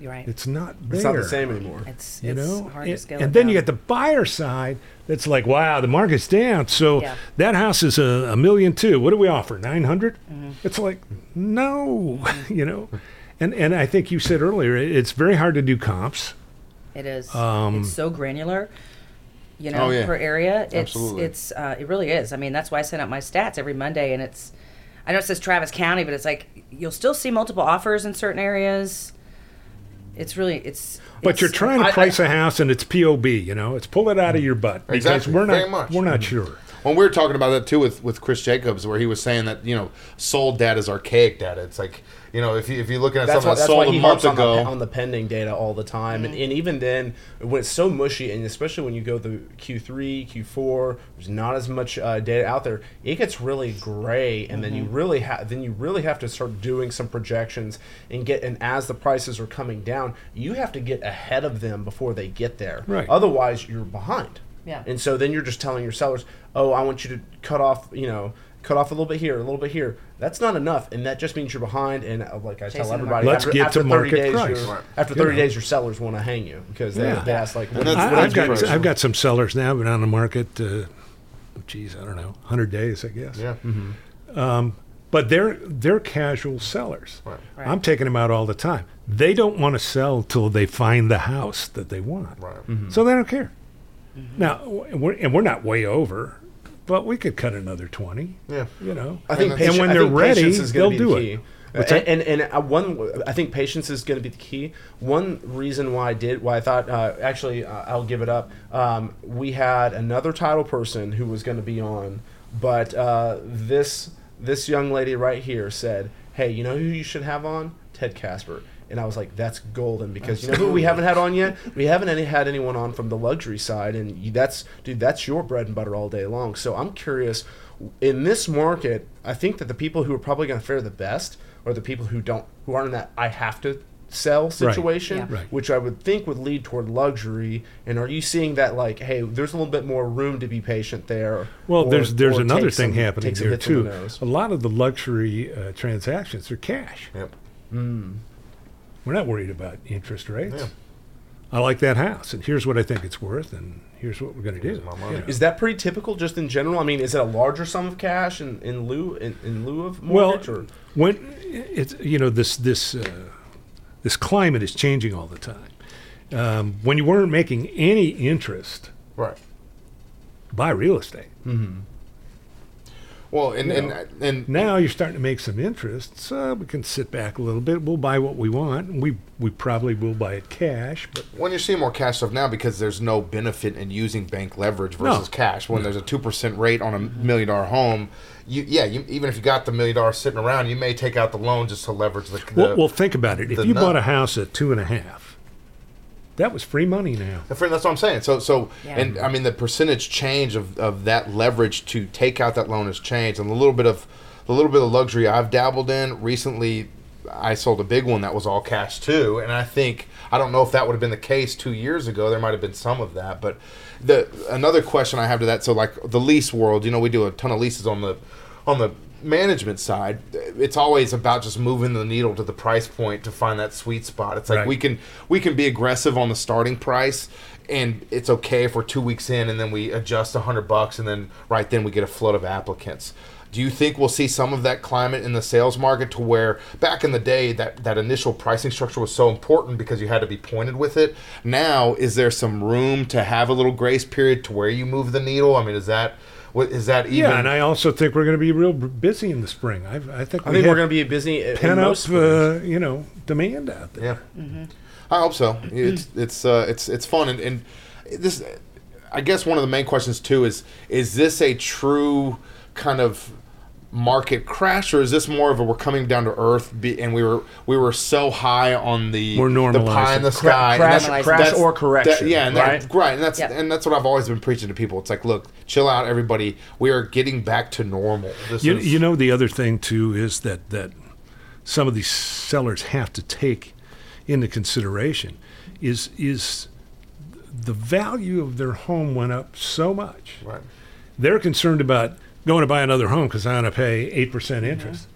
D: You're right.
C: it's not there.
A: It's not the same anymore.
D: It's,
C: You
D: it's
C: know,
D: hard
C: and,
D: to scale
C: and
D: it
C: then you
D: down.
C: get the buyer side that's like, wow, the market's down, so
D: Yeah.
C: that house is a, a million two. What do we offer? 900?
D: Mm-hmm.
C: It's like, no, you know, and and I think you said earlier, it's very hard to do comps.
D: It is.
C: Um,
D: it's so granular. You know,
B: Oh, yeah.
D: per area, it's
B: Absolutely.
D: it's uh, it really is. I mean, that's why I send out my stats every Monday, and it's. I know it says Travis County, but it's like you'll still see multiple offers in certain areas. It's really it's.
C: But
D: it's-
C: you're trying to
A: I-
C: price a house, and it's POB. You know, it's pull it out of your butt because
B: Exactly,
C: we're
B: very
C: not
B: much.
C: we're not sure.
B: When we were talking about that too with, with Chris Jacobs, where he was saying that you know sold data is archaic data. It's like you know if you if you're looking at
A: That's
B: something
A: why,
B: that
A: that's why
B: sold
A: he
B: a month
A: harps on
B: ago,
A: the, on the pending data all the time, and, and even then, when it's so mushy, and especially when you go through Q3, Q4, there's not as much uh, data out there. It gets really gray, and then you really have then you really have to start doing some projections and get. And as the prices are coming down, you have to get ahead of them before they get there.
C: Right.
A: Otherwise, you're behind.
D: Yeah.
A: And so then you're just telling your sellers, "Oh, I want you to cut off, you know, cut off a little bit here, a little bit here." That's not enough, and that just means you're behind. And uh, like I
D: Chasing
A: tell everybody,
C: Let's
A: after,
C: get
A: after
C: to
A: 30
C: market
A: days,
C: price.
A: you're-
B: Right.
A: after
C: You
A: 30
C: know.
A: days, your sellers want to hang you because they,
C: Yeah.
A: they ask like, what,
B: that's-
A: what
C: I,
A: did
C: I've got
A: price?
C: I've got some sellers now been on the market. Uh, geez, I don't know, hundred days, I guess.
B: yeah,
C: But they're they're casual sellers.
B: Right.
D: Right.
C: I'm taking them out all the time. They don't want to sell till they find the house that they want.
B: right.
C: So they don't care. Now, we're, and we're not way over, but we could cut another twenty.
B: Yeah.
C: You know,
A: I think,
B: And
A: patient,
C: when they're ready,
A: is
C: they'll do
A: the
C: it.
A: and, and and one, I think patience is going to be the key. One reason why I did, why I thought, uh, actually, uh, I'll give it up. Um, we had another title person who was going to be on, but uh, this this young lady right here said, "Hey, you know who you should have on? Ted Kasper." And I was like, "That's golden," because you know who we haven't had on yet. We haven't any had anyone on from the luxury side, and you, that's dude, that's your bread and butter all day long. So I'm curious, in this market, I think that the people who are probably going to fare the best are the people who don't, who aren't in that I have to sell situation,
D: Yeah.
C: Right.
A: which I would think would lead toward luxury. And are you seeing that like, hey, there's a little bit more room to be patient there?
C: well,
A: or-
C: there's there's
A: or
C: another thing
A: some-
C: happening
A: take some
C: there
A: the
C: too. A lot of the luxury uh, transactions are cash.
B: Yep.
C: We're not worried about interest rates.
B: Yeah.
C: I like that house, and here's what I think it's worth, and here's what we're going to do.
B: Here's my money.
C: You know.
A: Is that pretty typical just in general? I mean, is it a larger sum of cash in, in lieu in, in lieu of
C: Well,
A: mortgage? or?
C: when it's you know this this uh, this climate is changing all the time. Um, when you weren't making any interest,
B: Right.
C: buy real estate.
B: Well, and
C: You
B: and
C: know.
B: and
C: Now you're starting to make some interest, so uh, we can sit back a little bit. We'll buy what we want. We we probably will buy it cash, but
B: when you're seeing more cash stuff now because there's no benefit in using bank leverage
C: No.
B: versus cash. When there's a two percent rate on a million dollar home, you yeah, you, even if you got the million dollars sitting around, you may take out the loan just to leverage the. the
C: well, well, think about it. If you bought a house at two and a half, that was free money now.
B: The that's what I'm saying. So, so,
D: Yeah.
B: and I mean, the percentage change of, of that leverage to take out that loan has changed, and a little bit of the little bit of luxury I've dabbled in recently. I sold a big one that was all cash too, and I think I don't know if that would have been the case two years ago. There might have been some of that, but the another question I have to that. So, like the lease world, you know, we do a ton of leases on the on the management side. It's always about just moving the needle to the price point to find that sweet spot. It's like
C: Right.
B: we can we can be aggressive on the starting price and it's okay if we're two weeks in and then we adjust a hundred bucks and then right then we get a flood of applicants do you think we'll see some of that climate in the sales market to where back in the day that, that initial pricing structure was so important because you had to be pointed with it now is there some room to have a little grace period to where you move the needle i mean is that what is that even
C: Yeah, and I also think we're going to be real busy in the spring. I, I think
A: I
C: we
A: think we're going to be busy. in- in
C: pent up, uh, you know, demand out there.
B: yeah I hope so. It's it's uh, it's it's fun and, and this. I guess one of the main questions too is is this a true kind of market crash or is this more of a we're coming down to earth be, and we were we were so high on the
C: We're
B: the pie in the sky and
A: crash-
B: that's-
A: crash
B: that's-
A: or correction,
B: that- yeah and that-
A: right?
B: right and that's
D: Yep.
B: and that's what I've always been preaching to people it's like look chill out everybody we are getting back to normal this
C: You,
B: is,
C: you know the other thing too is that that some of these sellers have to take into consideration is is the value of their home went up so much.
B: right
C: They're concerned about going to buy another home because I'm going to pay eight percent interest.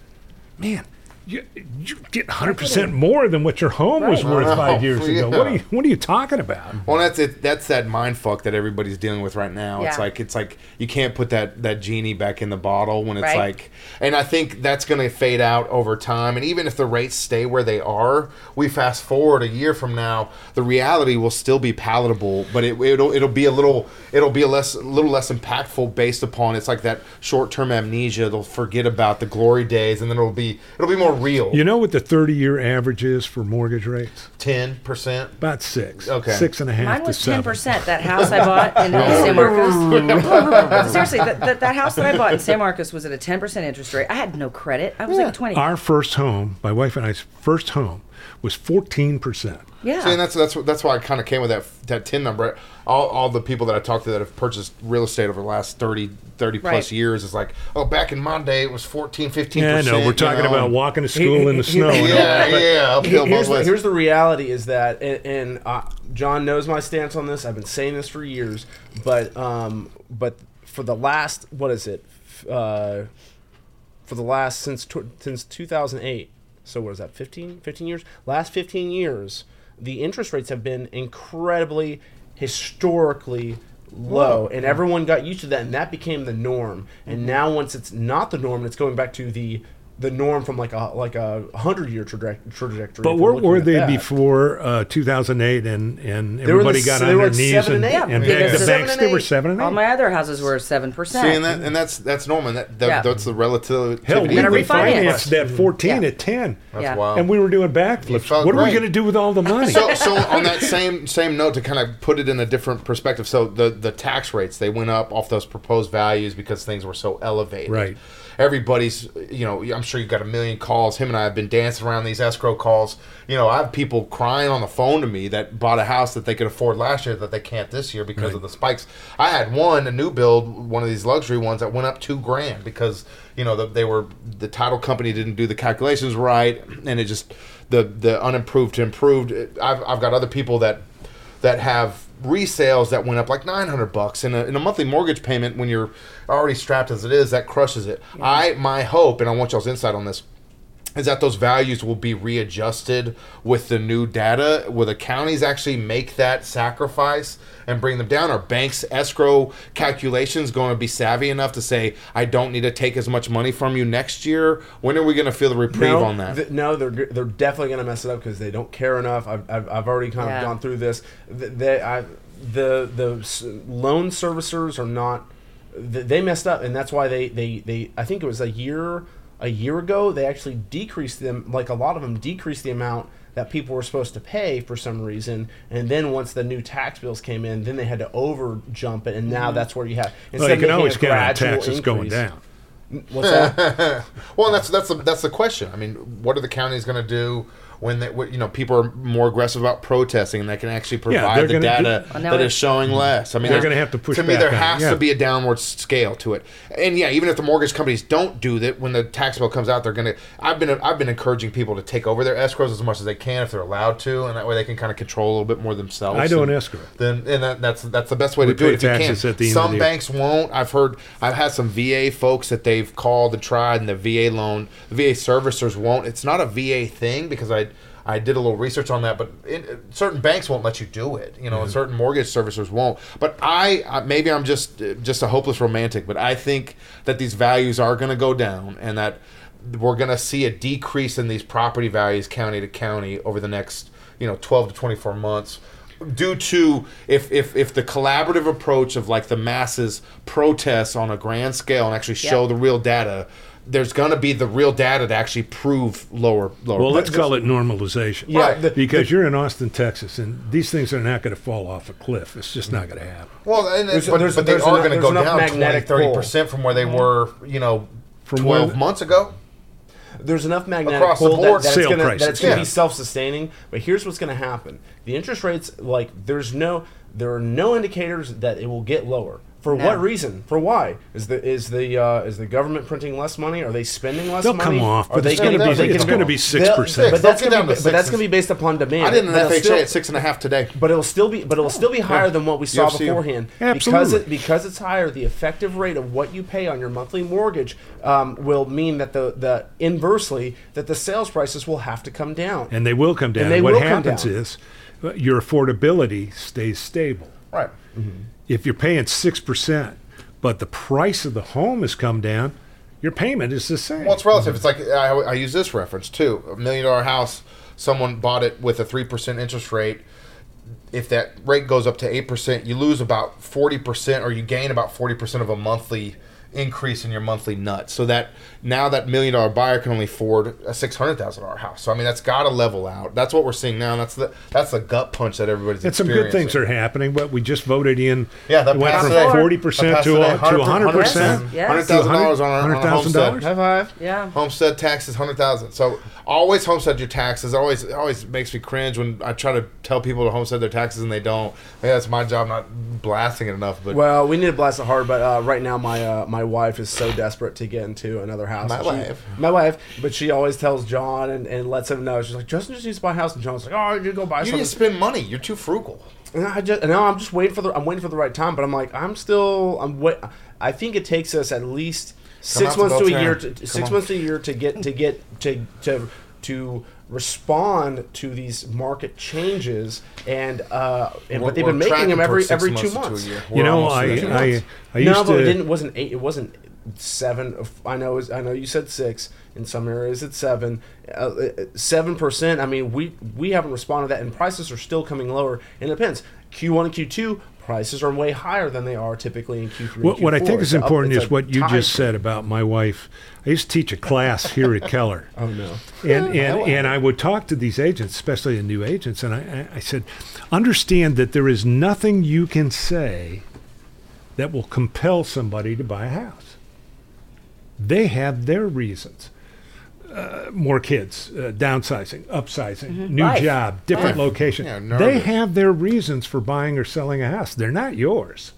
C: Man, you, you get 100 percent more than what your home was worth
B: I
C: five
B: know,
C: years ago. What are you What are you talking about?
B: Well, that's it. That's that mind fuck that everybody's dealing with right now. It's like it's like you can't put that that genie back in the bottle when it's
D: Right.
B: like, and I think that's going to fade out over time. And even if the rates stay where they are, we fast forward a year from now, the reality will still be palatable, but it, it'll it'll be a little it'll be a less a little less impactful based upon it's like that short term amnesia. They'll forget about the glory days, and then it'll be it'll be more real.
C: You know what the 30 year average is for mortgage rates?
B: ten percent.
C: About six.
B: Okay.
C: Six and a half
D: Mine was
C: seven.
D: ten percent. That house I bought in San Marcos. Seriously, that, that, that house that I bought in San Marcos was at a ten percent interest rate. I had no credit. I was like twenty.
C: Our first home, my wife and I's first home, was 14 percent.
D: yeah.
B: See, and that's that's that's why I kind of came with that that 10 number. All, all the people that I talked to that have purchased real estate over the last 30, 30 plus
D: Right.
B: years is like, oh, back in my day it was 14, 15
C: Yeah, I
B: percent.
C: know. We're talking about walking to school in the snow.
B: Yeah, yeah, uphill
A: here's, the, here's the reality is that and, and uh, John knows my stance on this. I've been saying this for years, but um, but for the last what is it? Uh, for the last since since 2008. So what is that? 15 15 years? Last 15 years, the interest rates have been incredibly historically low and everyone got used to that and that became the norm. And
C: Mm-hmm.
A: now once it's not the norm, it's going back to the the norm from like a like a hundred year traje- trajectory.
C: But
A: if
C: where
A: were
C: they
A: that.
C: before uh, 2008 and, and everybody
A: the-
C: got on their
A: like
C: knees and,
A: and
C: and
D: Yeah,
C: begged the banks? They were 7 and 8.
D: All my other houses were seven percent.
B: See, and, that, and that's that's normal. That, that
D: Yeah.
B: that's the relativity.
C: Hell, we refinanced that 14
D: Yeah.
C: at 10.
B: that's
D: Yeah.
B: wild.
C: And we were doing backflips.
B: felt
C: What are we going to do with all the money?
B: so, so on that same same note to kind of put it in a different perspective so the the tax rates they went up off those proposed values because things were so elevated
C: Right.
B: Everybody's you know i'm sure you got a million calls. Him and i have been dancing around these escrow calls. You know i have people crying on the phone to me that bought a house that they could afford last year that they can't this year because of the spikes. I had one a new build one of these luxury ones that went up two grand because you know the, they were the title company didn't do the calculations right and it just the the unimproved to improved. I've, I've got other people that that have resales that went up like 900 bucks in a, in a monthly mortgage payment when you're already strapped as it is that crushes it. I my hope and i want y'all's insight on this is that those values will be readjusted with the new data will the counties actually make that sacrifice and bring them down are banks escrow calculations going to be savvy enough to say i don't need to take as much money from you next year when are we going to feel the reprieve
A: no,
B: on that
A: th- no, they're they're definitely going to mess it up because they don't care enough. I've, I've, I've already kind
D: Yeah.
A: of gone through this. Th- They, I, the the s- loan servicers are not. They messed up, and that's why they, they, they I think it was a year a year ago. They actually decreased them. Like a lot of them decreased the amount that people were supposed to pay for some reason, and then once the new tax bills came in, then they had to over jump it, and now mm-hmm. that's where you have.
C: well,
A: instead
C: you
A: of
C: can
A: making
C: always
A: a
C: count on
A: gradual
C: taxes going down.
A: What's that?
B: Well, that's that's the that's the question. I mean, what are the counties going to do when they, you know people are more aggressive about protesting and they can actually provide
C: they're
B: the
C: gonna do-
B: data
D: Well, now
B: that
D: it-
B: is showing less? I mean,
C: They're gonna have to push
B: To me,
C: back
B: there
C: on
B: has
C: yeah.
B: to be a downward scale to it. And yeah, even if the mortgage companies don't do that, when the tax bill comes out, they're going to. I've been I've been encouraging people to take over their escrows as much as they can if they're allowed to, and that way they can kind of control a little bit more themselves.
C: I do an
B: and-
C: escrow.
B: then and that, that's that's the best way
C: We
B: to do it if you can.
C: at the end of
B: Some
C: the year.
B: banks won't. I've heard I've had some VA folks that they've called and tried, and the VA loan, the VA servicers won't. It's not a VA thing because I I did a little research on that, but in, certain banks won't let you do it. You know, and mm-hmm. certain mortgage servicers won't. But I, I maybe I'm just just a hopeless romantic, but I think that these values are going to go down, and that we're going to see a decrease in these property values county to county over the next you know 12 to 24 months due to if if if the collaborative approach of like the masses protests on a grand scale and actually show
D: Yep.
B: the real data there's going to be the real data to actually prove lower lower.
C: Well, let's call it normalization.
A: Yeah,
B: Right.
A: the-
C: Because you're in Austin, Texas, and these things are not going to fall off a cliff. It's just not going to happen.
B: Well, and
A: There's-
B: but,
A: there's-
B: but they are going to go
A: enough
B: down 20, 30 percent from where they mm-hmm. were, you know,
C: From
B: twelve
C: where-
B: months ago.
A: there's enough magnetic
B: Across the
A: pull
B: board.
A: that, that it's gonna, that it's going to
B: Yeah.
A: be self-sustaining. But here's what's going to happen: the interest rates, like, there's no, there are no indicators that it will get lower. For
D: No.
A: what reason? For why? Is the is the uh, is the government printing less money? Are they spending less
C: They'll
A: money?
C: come off,
A: Are
C: but
A: they
C: it's gonna
A: getting-
B: be-
A: they
B: it's
C: gonna be 6%.
A: But that's
B: They'll
A: going to be but that's going to be based upon demand.
B: I did an
A: That'll
B: FHA
A: still-
B: at six and a half today.
A: but it'll still be but it'll still be higher than what we saw
B: UFC.
A: beforehand because it, because it's higher the effective rate of what you pay on your monthly mortgage um, will mean that the the inversely that the sales prices will have to come down
C: And they will come down.
A: And they
C: what
A: will come
C: happens
A: down.
C: is uh, your affordability stays stable.
B: Right.
C: If you're paying 6%, but the price of the home has come down, your payment is the same.
B: Well, it's relative. It's like I, I use this reference too. A million dollar house, someone bought it with a three percent interest rate. If that rate goes up to eight percent, you lose about forty percent, or you gain about forty percent of a monthly increase in your monthly nut. So that now that million dollar buyer can only afford a six hundred thousand dollar house. So I mean, that's got to level out. That's what we're seeing now. And that's the that's the gut punch that everybody's.
C: and some good things are happening, but we just voted in.
B: Yeah, that
C: went from forty percent
B: passed
C: to
B: today.
C: to hundred percent.
D: Yes.
B: Hundred thousand dollars on our, on our
C: $100,000?
B: homestead.
A: high five
D: Yeah.
B: Homestead taxes, hundred thousand. So always homestead your taxes. Always, it always makes me cringe when I try to tell people to homestead their taxes and they don't. Maybe that's my job, not blasting it enough. But
A: well we need to blast it hard but uh, right now my uh, my wife is so desperate to get into another house
B: My
A: She-
B: wife.
A: my wife but she always tells John and, and lets him know she's like Justin just needs to buy a house and John's like oh you go buy
B: you
A: something
B: need to spend money. You're too frugal.
A: And I just no, I'm just waiting for the I'm waiting for the right time, but I'm like I'm still I'm wait. I think it takes us at least six
B: out to
A: months to a year to six
B: on.
A: months to a year to get to get to to to respond to these market changes and uh and
B: We're-
A: but they've been making them every every two
B: to a
A: months.
C: You know, I, I,
B: months.
C: I used
A: no, but
C: to.
A: it didn't wasn't eight. It wasn't seven. I know. I know you said six. In some areas, it's seven. Uh, Seven percent. I mean, we we haven't responded to that, and prices are still coming lower. And it depends. Q one and Q two prices are way higher than they are typically in Q three.
C: What, what I think is important is what you just
A: said.
C: about my wife. I used to teach a class here at Keller.
A: Oh no.
C: and and, and I would talk to these agents, especially the new agents, and I I said, understand that there is nothing you can say that will compel somebody to buy a house. They have their reasons. Uh, more kids, uh, downsizing, upsizing, new
D: Life.
C: job, different
B: Life.
C: location.
B: Yeah,
C: they have their reasons for buying or selling a house. They're not yours.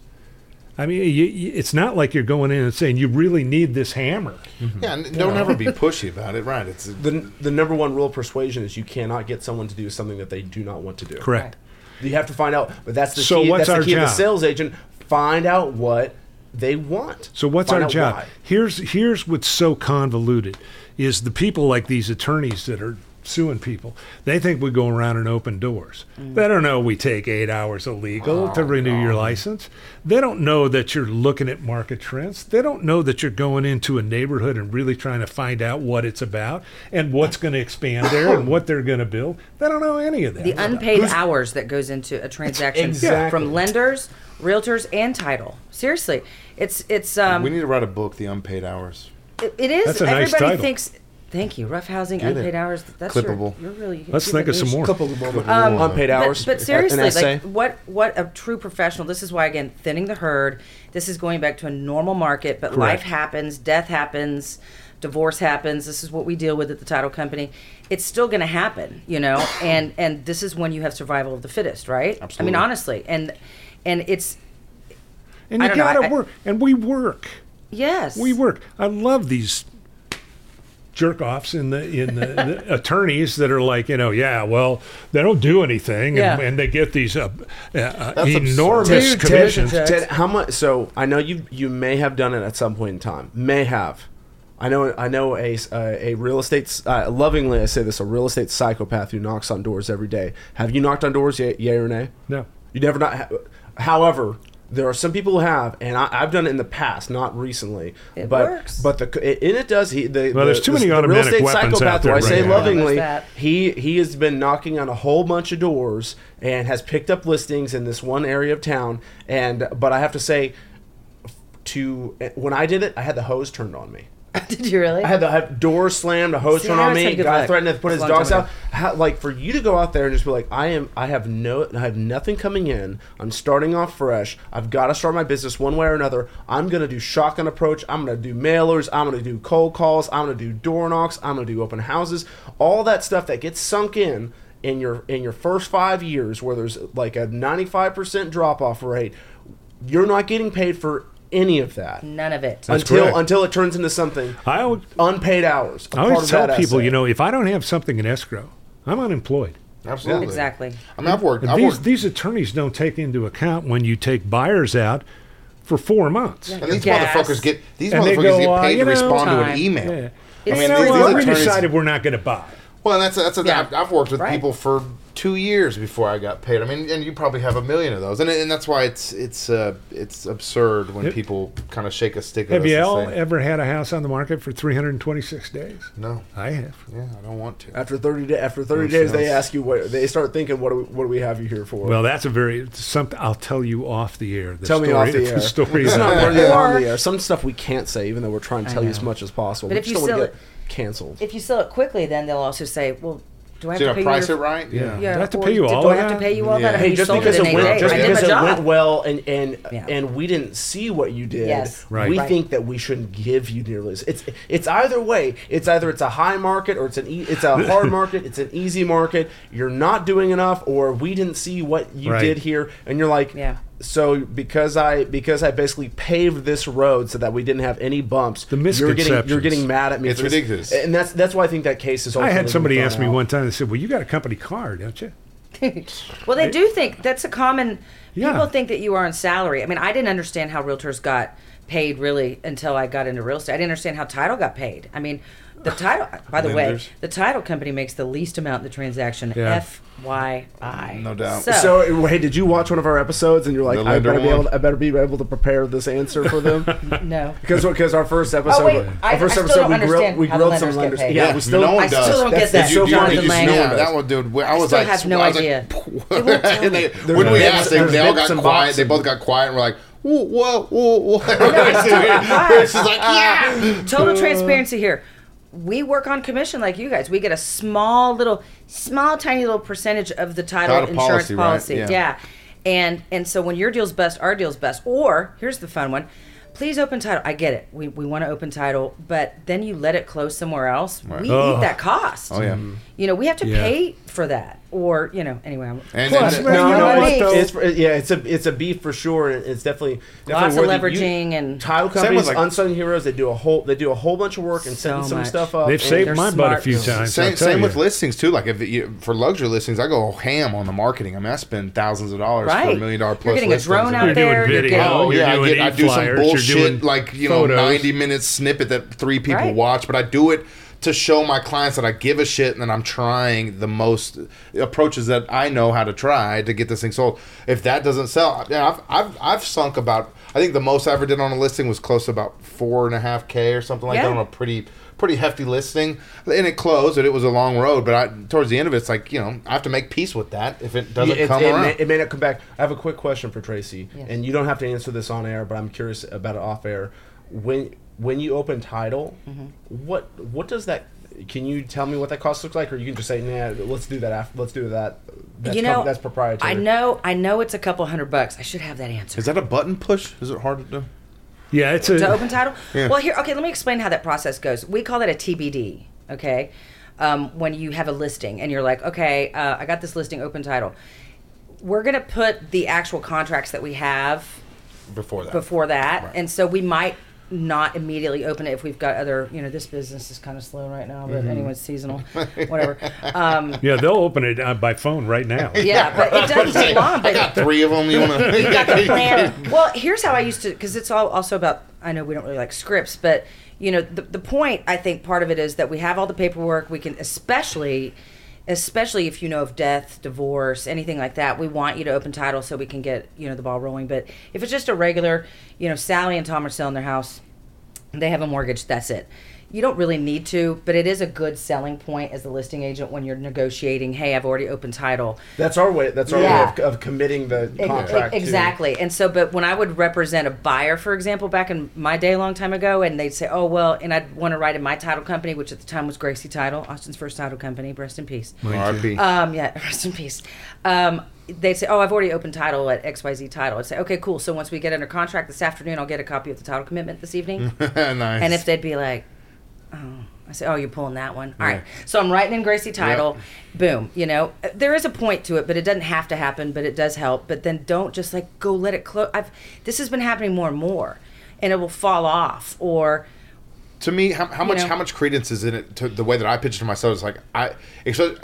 C: I mean, you, you, it's not like you're going in and saying you really need this hammer.
B: Yeah, and don't ever be pushy about it. Right? It's
A: The the number one rule of persuasion is you cannot get someone to do something that they do not want to do.
C: Correct.
A: You have to find out. But that's the
C: So
A: key.
C: what's
A: that's
C: our
A: the key of the
C: job?
A: sales agent. Find out what they want.
C: So what's
A: Find
C: our job?
A: why.
C: Here's here's what's so convoluted is the people like these attorneys that are suing people. They think we go around and open doors. They don't know we take eight hours illegal to renew your license. They don't know that you're looking at market trends. They don't know that you're going into a neighborhood and really trying to find out what it's about and what's going to expand there and what they're going to build. They don't know any of that.
D: The unpaid hours that goes into a transaction
A: Exactly.
D: from lenders, realtors, and title. Seriously, it's it's um
B: we need to write a book, The Unpaid Hours.
D: It, it is.
C: That's a nice
D: everybody
C: title.
D: thinks. Thank you. Rough housing,
B: Get it.
D: unpaid hours. That's
B: Clippable.
D: Your, you're really.
C: Let's think of some more.
A: Couple of moment.
B: Um,
A: unpaid hours.
D: But, but seriously, like what what a true professional. This is why again thinning the herd. This is going back to a normal market, but life happens, death happens, divorce happens. This is what we deal with at the title company. It's still going to happen, you know, and and this is when you have survival of the fittest, right?
B: Absolutely.
D: I mean, honestly, and and it's
C: and
D: I
C: you
D: don't know,
C: got to
D: I-
C: work. And we work.
D: Yes,
C: We work. I love these jerk offs in the in the, the attorneys that are like, you know, yeah, well, they don't do anything,
D: Yeah.
C: and, and they get these uh, uh, enormous
B: absurd.
A: Ted,
C: commissions.
A: Ted, Ted, how much? So I know you you may have done it at some point in time. May have. I know I know a uh, a real estate uh, lovingly I say this a real estate psychopath who knocks on doors every day. Have you knocked on doors yet? Yay or nay?
C: No,
A: You never not. Ha- however, there are some people who have, and I, I've done it in the past, not recently.
D: It
A: but
D: works.
A: but the it, and it does. He the
C: Well, there's
A: the-
C: too many
A: the
C: automatic
A: real estate
C: weapons
A: psychopath,
C: out there
A: who I say
C: now.
A: lovingly. He he has been knocking on a whole bunch of doors and has picked up listings in this one area of town. And but I have to say, to when I did it, I had the hose turned on me.
D: Did you really?
A: I had to have doors slammed, a
D: See,
A: thrown
D: I
A: on me. Guy
D: luck.
A: threatened to put
D: That's
A: his dogs out. How, like for you to go out there and just be like, I am, I have no, I have nothing coming in. I'm starting off fresh. I've got to start my business one way or another. I'm gonna do shotgun approach. I'm gonna do mailers. I'm gonna do cold calls. I'm gonna do door knocks. I'm gonna do open houses. All that stuff that gets sunk in in your in your first five years, where there's like a 95% drop off rate. You're not getting paid for any of that
D: None of it.
C: That's
A: until
C: correct.
A: until it turns into something
C: I always,
A: unpaid hours.
C: I always tell people,
A: essay.
C: you know, if I don't have something in escrow, I'm unemployed.
B: Absolutely.
D: Exactly.
B: I mean, I've worked. I've
C: these
B: worked
C: these attorneys don't take into account when you take buyers out for four months.
B: and these
D: Gas.
B: motherfuckers get these
C: And
B: motherfuckers
C: go,
B: get
C: uh,
B: paid
C: you
B: to
C: know,
B: respond to an email.
C: Yeah.
B: I mean,
D: so
B: these,
C: Well,
B: these
C: we
B: attorneys.
C: decided we're not going to buy.
B: Well, and that's that's a,
D: Yeah.
B: I've, I've worked with
D: Right.
B: people for two years before I got paid. I mean, and you probably have a million of those, and and that's why it's it's uh, it's absurd when
C: Yep.
B: people kind of shake a stick at
C: Have
B: us
C: you
B: and
C: all
B: say,
C: ever had a house on the market for 326 days?
B: No,
C: I have.
B: yeah, I don't want to.
A: After thirty day, after thirty
B: Those
A: days, they ask you what they start thinking. What do we, what do we have you here for?
C: Well, that's a very something. I'll tell you off the air. The
A: tell me off the air.
C: story
A: it's
C: that
A: not
C: I-
A: worthy of on the air. Some stuff we can't say, even though we're trying to tell you as much as possible.
D: But
A: we
D: if
A: just
D: you
A: don't
D: sell
A: get canceled.
D: If you sell it quickly, then they'll also say, "Well, do I have
B: Did
D: to
B: I
D: pay
B: price
D: you
B: it right?
C: Yeah.
D: Yeah,
C: Do I have to pay you
D: do
C: all
D: I
C: of
D: have to pay you all
B: Yeah.
D: that?
A: Hey,
D: You
A: just because
D: it
A: it went,
D: days.
A: just because it went well, and and
D: Yeah.
A: and we didn't see what you did,
D: Yes.
C: Right.
A: we
C: Right.
A: think that we shouldn't give you nearly. as- It's it's either way. It's either it's a high market or it's an e- it's a hard market. It's an easy market. You're not doing enough, or we didn't see what you
C: Right.
A: did here, and you're like,
D: Yeah.
A: So because I because I basically paved this road so that we didn't have any bumps,
C: The
A: you're getting you're getting mad at me.
B: It's
A: for this.
B: ridiculous.
A: and that's that's why I think that case is.
C: I had somebody
A: thrown
C: ask me
A: out.
C: one time. They said, "Well, you got a company car, don't you?"
D: Well, they do think that's a common.
C: Yeah.
D: People think that you are on salary. I mean, I didn't understand how realtors got paid really until I got into real estate. I didn't understand how title got paid. I mean, the title. By the way, the title company makes the least amount in the transaction.
C: Yeah.
D: FYI.
B: No doubt.
D: So,
A: So, hey, did you watch one of our episodes and you're like,
B: The
A: I better be able,
B: one?
A: to, I better be able to prepare this answer for them
D: no.
A: because because our first oh, episode,
D: Oh, wait,
A: our
D: I-
A: first
D: I still
A: episode,
D: don't
A: we grilled,
D: understand
A: we
D: how the
A: grilled some
D: lenders get
A: lenders.
D: paid.
A: Yeah,
B: Yeah,
A: we still.
B: no one
D: I
B: does.
D: still don't
A: That's-
D: get that.
A: that's so
B: You-
A: funny.
B: you-
A: Just
B: you-
A: no one does.
B: that one, dude. I was
D: still
B: like,
D: have no
B: I was
D: idea.
B: Like,
D: They won't tell
B: and they,
A: There's
B: when we
A: bits-
B: asked, they,
A: there's
B: they all
A: bits
B: got
A: and
B: quiet.
A: boxes.
B: They both got quiet and were like, whoa, whoa, whoa, whoa. She's like, yeah. Ah.
D: Total uh. transparency here. We work on commission like you guys. We get a small little, small tiny little percentage of the title,
B: Title
D: insurance
B: policy, right? Yeah.
D: Yeah. And and so when your deal's best, our deal's best. Or here's the fun one. Please open title. I get it. We, we want to open title, but then you let it close somewhere else. We
C: Oh.
D: eat that cost.
B: Oh, yeah. Mm-hmm.
D: You know, we have to
C: Yeah.
D: pay for that. Or, you know, anyway. I'm,
B: And,
C: Plus,
B: and,
A: No, no, it's,
C: though?
A: it's for- yeah, it's a it's a beef for sure. It's definitely, definitely
D: Lots of
A: worthy. You-
D: leveraging and-
A: title
B: Same
A: companies,
B: like-
A: unsung heroes. They do a whole they do a whole bunch of work and
D: So
A: setting some
D: much.
A: stuff up.
C: They've saved
D: they're
C: my butt a few times.
B: Same, same with listings too. Like if you, for luxury listings, I go ham on the marketing. I mean, I spend thousands of dollars for a million dollar
D: You're
B: plus.
D: getting a drone out
C: You're
D: there.
C: doing
D: you're
C: video.
D: getting-
B: Oh
C: You're
B: yeah, I, get, I do some bullshit like you know ninety minute snippet that three people watch, but I do it to show my clients that I give a shit and that I'm trying the most approaches that I know how to try to get this thing sold. If that doesn't sell, yeah, I've, I've I've sunk about I think the most I ever did on a listing was close to about four and a half k or something like
D: Yeah.
B: that on a pretty pretty hefty listing, and it closed. And it was a long road, but I towards the end of it, it's like you know I have to make peace with that if it doesn't
A: Yeah, it,
B: come
A: it
B: around.
A: may, it may not come back. I have a quick question for Tracy,
D: Yes.
A: and you don't have to answer this on air, but I'm curious about it off air. When when you open title,
D: Mm-hmm.
A: what what does that? Can you tell me what that cost looks like, or you can just say, "Nah, let's do that. After, let's do that." That's
D: you know,
A: com- that's proprietary.
D: I know, I know it's a couple hundred bucks. I should have that answer.
B: Is that a button push? Is it hard to do?
C: Yeah, it's
D: to
C: a.
D: open title?
B: Yeah.
D: Well, here, okay, let me explain how that process goes. We call that a TBD, okay? Um, when you have a listing and you're like, okay, uh, I got this listing open title. We're going to put the actual contracts that we have
B: Before that.
D: before that.
B: Right.
D: And so we might not immediately open it if we've got other, you know, this business is kind of slow right now, but
B: Mm-hmm.
D: anyone's seasonal, whatever. Um,
C: Yeah, they'll open it uh, by phone right now.
D: yeah, but it doesn't take long.
B: I
D: But
B: got three of them. You want to?
D: you got the plan. Well, here's how I used to, because it's all also about. I know we don't really like scripts, but you know, the the point I think part of it is that we have all the paperwork. We can, especially, especially if you know of death, divorce, anything like that. We want you to open title so we can get you know the ball rolling. But if it's just a regular, you know, Sally and Tom are selling their house. They have a mortgage. That's it. You don't really need to, but it is a good selling point as the listing agent when you're negotiating. Hey, I've already opened title.
A: That's our way. That's our
D: Yeah.
A: way of, of committing the
D: Ex-
A: contract. to-
D: exactly. And so, but when I would represent a buyer, for example, back in my day, a long time ago, and they'd say, "Oh, well," and I'd want to write in my title company, which at the time was Gracy Title, Austin's first title company. Rest in peace.
B: RP.
D: Um, yeah, rest in peace. Um, they'd say, "Oh, I've already opened title at XYZ Title." I'd say, "Okay, cool. So once we get under contract this afternoon, I'll get a copy of the title commitment this evening."
B: nice.
D: And if they'd be like, oh, I say, oh, you're pulling that one. All right. So I'm writing in Gracy title. Boom. You know, there is a point to it, but it doesn't have to happen, but it does help. But then don't just like go let it close. I've, this has been happening more and more and it will fall off or,
B: to me, how, how much
D: know.
B: how much credence is in it to the way that I to myself? Is like I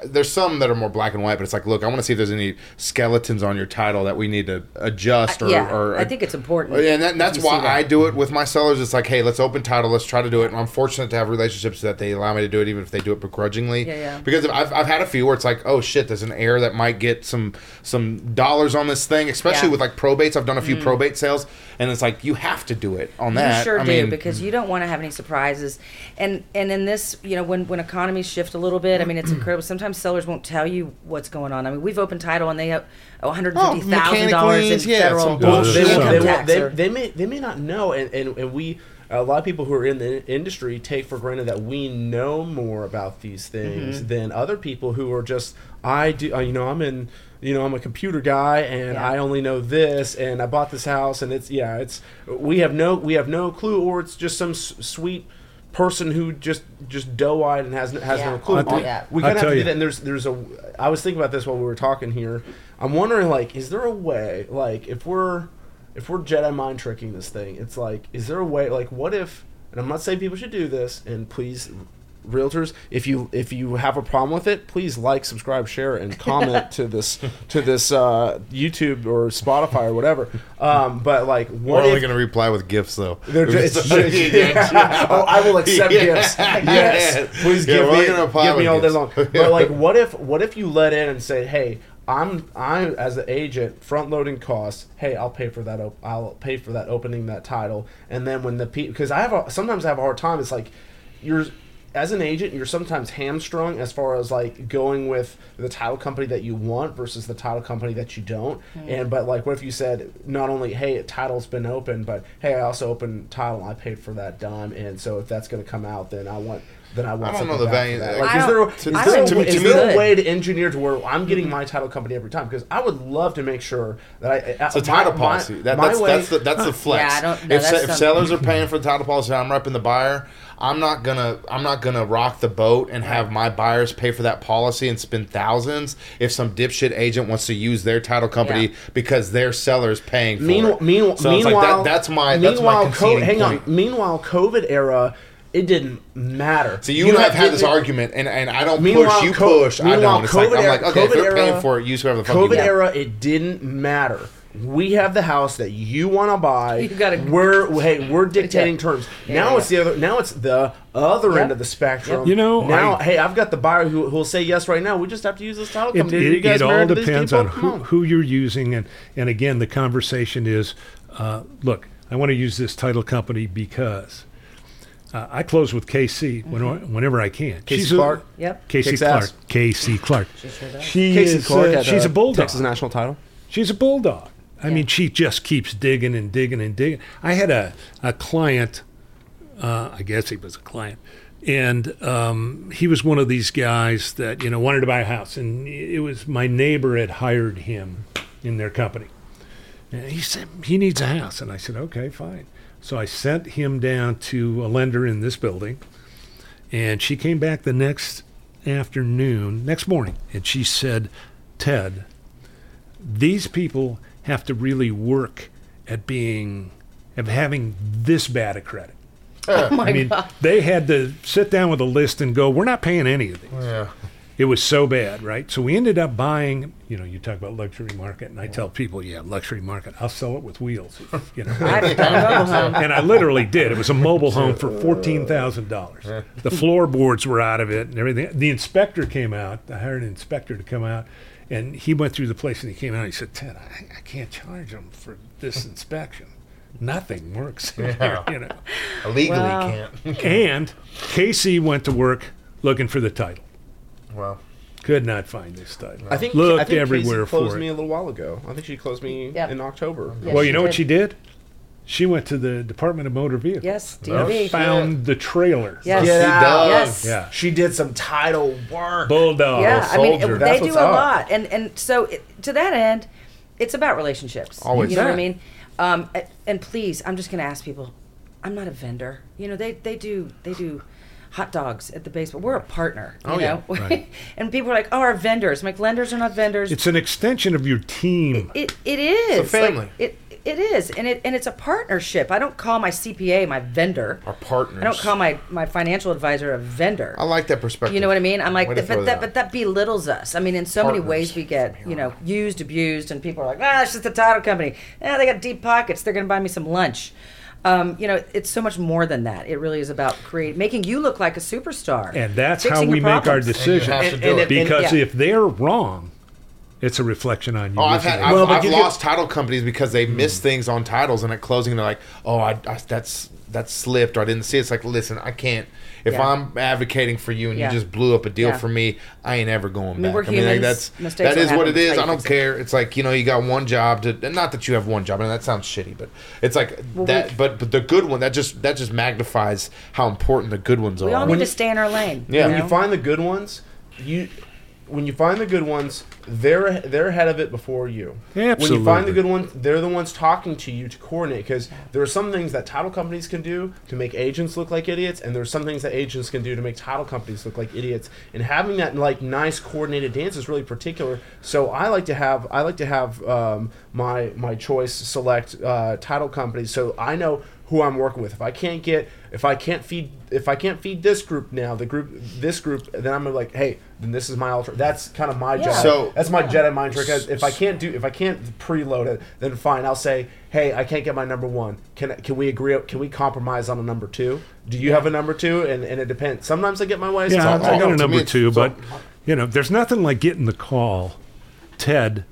B: there's some that are more black and white, but it's like, look, I want to see if there's any skeletons on your title that we need to adjust or.
D: yeah,
B: or
D: I think it's important.
B: Yeah, and that,
D: if
B: that's why
D: that.
B: I do it with my sellers. It's like, hey, let's open title, let's try to do it. And I'm fortunate to have relationships that they allow me to do it, even if they do it begrudgingly.
D: Yeah, yeah.
B: Because I've, I've had a few where it's like, oh shit, there's an heir that might get some some dollars on this thing, especially
D: Yeah.
B: With like probates. I've done a few mm. probate sales, and it's like you have to do it on that.
D: You sure
B: I
D: do
B: mean,
D: because you don't want to have any surprises, and and in this, you know, when when economies shift a little bit, I mean, it's incredible. Sometimes sellers won't tell you what's going on. I mean, we've opened title and they have one hundred fifty thousand dollars in
B: mechanic yeah,
D: federal
B: some bullshit.
A: they,
D: income
A: they, they, they may they may not know, and, and, and we a lot of people who are in the industry take for granted that we know more about these things
D: Mm-hmm.
A: than other people who are just I do uh, you know I'm in you know I'm a computer guy and
D: Yeah.
A: I only know this and I bought this house and it's yeah it's we have no we have no clue or it's just some s- sweet person who just just doe-eyed and has no, has
D: Yeah.
A: no clue.
D: I'll
A: we
D: yeah.
A: we kind of have
C: tell
A: to do that. And there's there's a I was thinking about this while we were talking here. I'm wondering like, is there a way like if we're if we're Jedi mind tricking this thing, it's like, is there a way like what if? And I'm not saying people should do this, and please. Realtors, if you if you have a problem with it, please like, subscribe, share, and comment to this to this uh, YouTube or Spotify or whatever. Um, but like,
B: We're
A: what
B: only going to reply with gifts, though.
A: they're just,
B: Yeah.
A: oh, I will accept
B: Yeah.
A: gifts. Yes,
B: Yeah.
A: please
B: Yeah,
A: give me, give me all day
B: gifts.
A: long. But like, what if what if you let in and say, hey, I'm I'm as an agent front loading costs. Hey, I'll pay for that. Op- I'll pay for that opening that title, and then when the people because I have a, sometimes I have a hard time. It's like you're as an agent, you're sometimes hamstrung as far as like going with the title company that you want versus the title company that you don't. Mm-hmm. And but like, what if you said not only hey, title's been open, but hey, I also opened title. and I paid for that dime, and so if that's going to come out, then I want then I want.
B: I don't know the value-
A: that. Like, is
D: don't-
A: there a,
B: to-
A: is
D: I
A: there, a, is
D: it's
A: there a way to engineer to where I'm getting mm-hmm. my title company every time? Because I would love to make sure that I.
B: Uh, it's a title policy. That, that's, that's the that's the flex.
D: Yeah, I don't- no,
B: if,
D: that's
B: if sellers are paying for the title policy, and I'm repping the buyer. I'm not gonna I'm not gonna rock the boat and have my buyers pay for that policy and spend thousands if some dipshit agent wants to use their title company
D: Yeah.
B: because their seller's paying for
A: Meanwhile,
B: it.
A: meanwhile,
B: so it's like that, that's my that's my
A: meanwhile, co- hang
B: point.
A: on. Meanwhile, COVID era, it didn't matter.
B: So you, and I've had this
A: it-
B: argument, and, and I don't
A: Meanwhile,
B: push. You
A: co-
B: push. I don't. It's like
A: COVID
B: I'm like,
A: era-
B: okay, if
A: COVID
B: they're paying for it, use whoever the fuck
A: COVID
B: you want.
A: era, it didn't matter. We have the house that you want to buy.
D: You gotta-
A: we're hey, we're dictating terms.
D: Yeah,
A: now
D: yeah.
A: it's the other. Now it's the other
D: Yep.
A: end of the spectrum.
C: You know,
A: now
C: I-
A: hey, I've got the buyer who who'll say yes right now. We just have to use this title
C: It,
A: company.
C: It,
A: you guys
C: it all
A: married to these
C: depends on
A: Come
C: who, who you're using, and and again, the conversation is, uh, look, I want to use this title company because uh, I close with KC when, whenever I can.
A: Casey
C: She's a-
A: Clark?
D: Yep.
C: Casey Clark.
A: ass.
C: KC Clark.
D: She sure does.
C: She
A: Casey
C: is.
A: Clark
C: uh, she's
A: uh,
C: a bulldog.
A: Texas national title.
C: She's a bulldog. I mean, she just keeps digging and digging and digging. I had a, a client, uh, I guess he was a client, and um, he was one of these guys that, you know, wanted to buy a house. And it was my neighbor had hired him in their company. And he said, he needs a house. And I said, okay, fine. So I sent him down to a lender in this building. And she came back the next afternoon, next morning, and she said, Ted, these people have to really work at being, of having this bad a credit.
D: Oh my
C: I mean,
D: God.
C: they had to sit down with a list and go, we're not paying any of these.
B: Yeah.
C: It was so bad, right? So we ended up buying, you know, you talk about luxury market, and I tell people, yeah, luxury market, I'll sell it with wheels, you know.
D: I've done a mobile home.
C: and I literally did. It was a mobile home for fourteen thousand dollars. The floorboards were out of it and everything. The inspector came out. I hired an inspector to come out, and he went through the place and he came out. and He said, "Ted, I, I can't charge them for this inspection." nothing works. in
B: Yeah.
C: there, you know.
B: Illegally
D: Wow.
B: can't.
C: And Casey went to work looking for the title.
B: well,
C: Could not find this title.
A: I think
C: Looked
A: I think
C: everywhere
A: Casey closed
C: for it.
A: me a little while ago. I think she closed me
D: Yep.
A: in October.
D: Yes,
C: well, you
D: she
C: know what she did? She went to the Department of Motor Vehicles.
D: Yes,
C: and
D: DMV.
C: Found the trailer.
D: Yes.
A: Get
B: She
A: out.
B: does.
D: Yes.
C: Yeah.
A: She did some title work.
C: Bulldog.
D: Yeah, I mean,
B: soldier.
D: it-
A: That's
D: they do
A: what's
D: a
A: up.
D: lot, and and so it, to that end, it's about relationships.
B: Always.
D: you know what I
A: Yeah.
D: mean. Um, a- and please, I'm just going to ask people. I'm not a vendor. You know, they they do they do hot dogs at the base, but we're a partner. You
B: Oh, yeah.
D: know?
C: Right.
D: and people are like, "Oh, our vendors." I'm like, "Lenders are not vendors."
C: It's an extension of your team.
D: it it is
B: It's a family.
D: Like, it it is, and it and it's a partnership. I don't call my CPA my vendor.
B: our partners.
D: I don't call my my financial advisor a vendor.
B: I like that perspective.
D: You know what I mean? I'm like,
B: Way
D: but
B: throw
D: that, but that belittles us. I mean, in so many ways, we get you know used, abused, and people are like, ah, it's just a title company. Yeah, they got deep pockets. They're going to buy me some lunch. Um, you know, it's so much more than that. It really is about create making you look like a superstar.
C: And that's how we make our decisions.
B: have to
A: And- and
B: it.
A: it-
C: because
D: yeah.
C: if they're wrong, it's a reflection on you.
B: Oh, I've had? I've,
A: Well,
B: I've
A: you
B: lost title companies because they
C: Hmm.
B: miss things on titles, and at closing they're like, "Oh, I, I that's that's slipped, or I didn't see." it." It's like, listen, I can't. If
D: Yeah.
B: I'm advocating for you and
D: Yeah.
B: you just blew up a deal
D: Yeah.
B: for me, I ain't ever going back.
D: we're
B: I mean, like,
D: humans.
B: that's
D: Mistakes
B: that
D: will
B: is what
D: happen.
B: it
D: That's
B: is.
D: how
B: I don't
D: fix it.
B: care. It's like you know, you got one job to, and not that you have one job, and that sounds shitty, but it's like
D: Well,
B: that.
D: we-
B: but but the good one that just that just magnifies how important the good ones are.
D: we all need
A: When
D: to
A: you-
D: stay in our lane.
B: Yeah.
A: when
D: you
A: you find the good ones, you when you find the good ones, they're they're ahead of it before you. When you find the good ones, they're the ones talking to you to coordinate because there are some things that title companies can do to make agents look like idiots, and there's some things that agents can do to make title companies look like idiots. And having that like nice coordinated dance is really particular. So I like to have I like to have um, my my choice select uh, title companies so I know who I'm working with. If I can't get, if I can't feed, if I can't feed this group now, the group, this group, then I'm like, hey, then this is my alter. That's kind of my
D: Yeah.
A: Jedi.
B: So-
A: that's my Jedi mind trick. If I can't do, if I can't preload it, then fine. I'll say, hey, I can't get my number one. Can can we agree? Can we compromise on a number two? Do you have a number two? And and it depends. Sometimes I get my way.
C: Yeah,
A: sometimes
C: I
A: I
C: got a
A: don't.
B: to me
C: number
B: it's-
C: two,
B: so-
C: but you know, there's nothing like getting the call, Ted.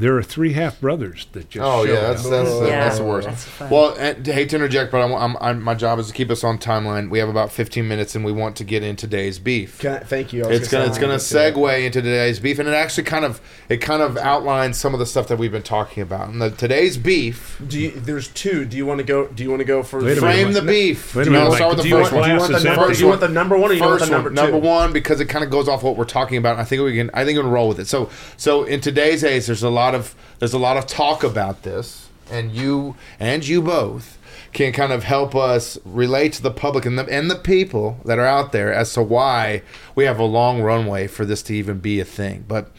C: There are three half brothers that just.
B: Oh yeah, that's
C: up.
B: that's, the,
D: Yeah,
B: that's the worst.
D: that's.
B: Well, and, I hate to interject, but I'm, I'm, I'm, my job is to keep us on timeline. We have about 15 minutes, and we want to get into today's beef.
A: Can I, thank you. I was
B: It's gonna it's gonna segue into today's beef, and it actually kind of it kind of outlines some of the stuff that we've been talking about. And the, today's beef,
A: Do you, there's two. Do you want to go? Do you want to go for
C: Wait
B: frame
C: minute.
B: the beef.
C: Wait a
B: Do you
C: minute,
B: wanna start with the first one?
A: Do you want the number? Do you want the number one or you want
B: First
A: the number
B: one,
A: two?
B: number one, because it kind of goes off what we're talking about. I think we can. I think we can roll with it. So, so in today's age, there's a lot of there's a lot of talk about this, and you and you both can kind of help us relate to the public and the and the people that are out there as to why we have a long runway for this to even be a thing. But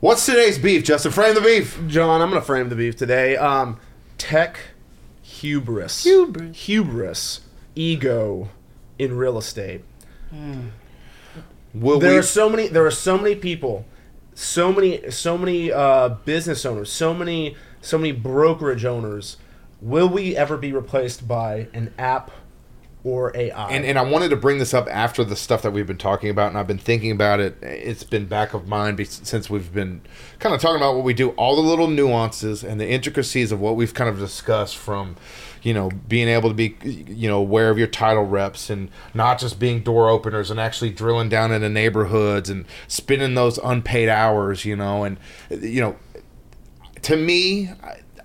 B: what's today's beef, Justin? Frame the beef.
A: John, I'm going to frame the beef today. Um, tech hubris.
B: Hubris.
A: Hubris. Ego in real estate.
B: Will
A: There
B: we?
A: are so many. There are so many people, so many, so many uh, business owners, so many, so many brokerage owners. Will we ever be replaced by an app or AI?
B: And, and I wanted to bring this up after the stuff that we've been talking about, and I've been thinking about it. It's been back of mind since we've been kind of talking about what we do, all the little nuances and the intricacies of what we've kind of discussed from, you know, being able to be, you know, aware of your title reps and not just being door openers and actually drilling down into neighborhoods and spending those unpaid hours, you know, and, you know, to me,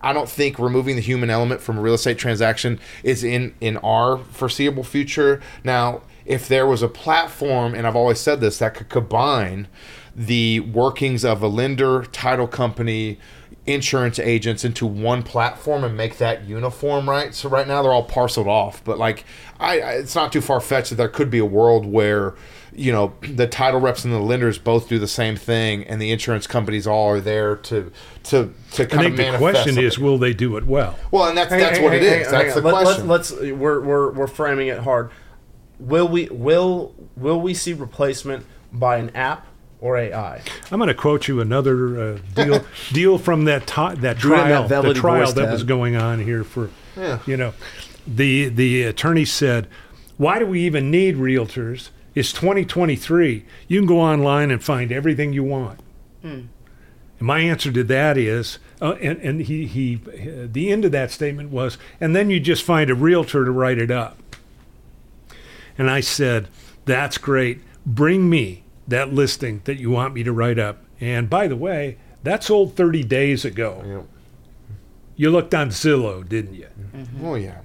B: I- don't think removing the human element from a real estate transaction is in in our foreseeable future. Now, if there was a platform, and I've always said this, that could combine the workings of a lender, title company, insurance agents into one platform and make that uniform, right? So right now they're all parceled off, but like I, I it's not too far fetched that there could be a world where you know the title reps and the lenders both do the same thing, and the insurance companies all are there to to to
C: I
B: kind of
C: think the
B: manifest.
C: question is, will they do it well?
B: well, and that's
A: Hang-
B: that's
A: hang-
B: what it
A: hang-
B: is.
A: hang
B: That's the.
A: Let-
B: question.
A: Let's, let's we're, we're we're framing it hard. Will we will will we see replacement by an app or AI?
C: I'm going to quote you another uh, deal deal from that ti that
A: Do it that
C: trial the trial that was going on here for
B: Yeah.
C: you know the the attorney said why do we even need realtors it's 2023 you can go online and find everything you want And my answer to that is, uh, and, and he, he, uh, the end of that statement was, and then you just find a realtor to write it up. And I said, that's great. Bring me that listing that you want me to write up. And by the way, that sold 30 days ago.
B: Yep.
C: You looked on Zillow, didn't you? Mm-hmm.
B: Oh yeah.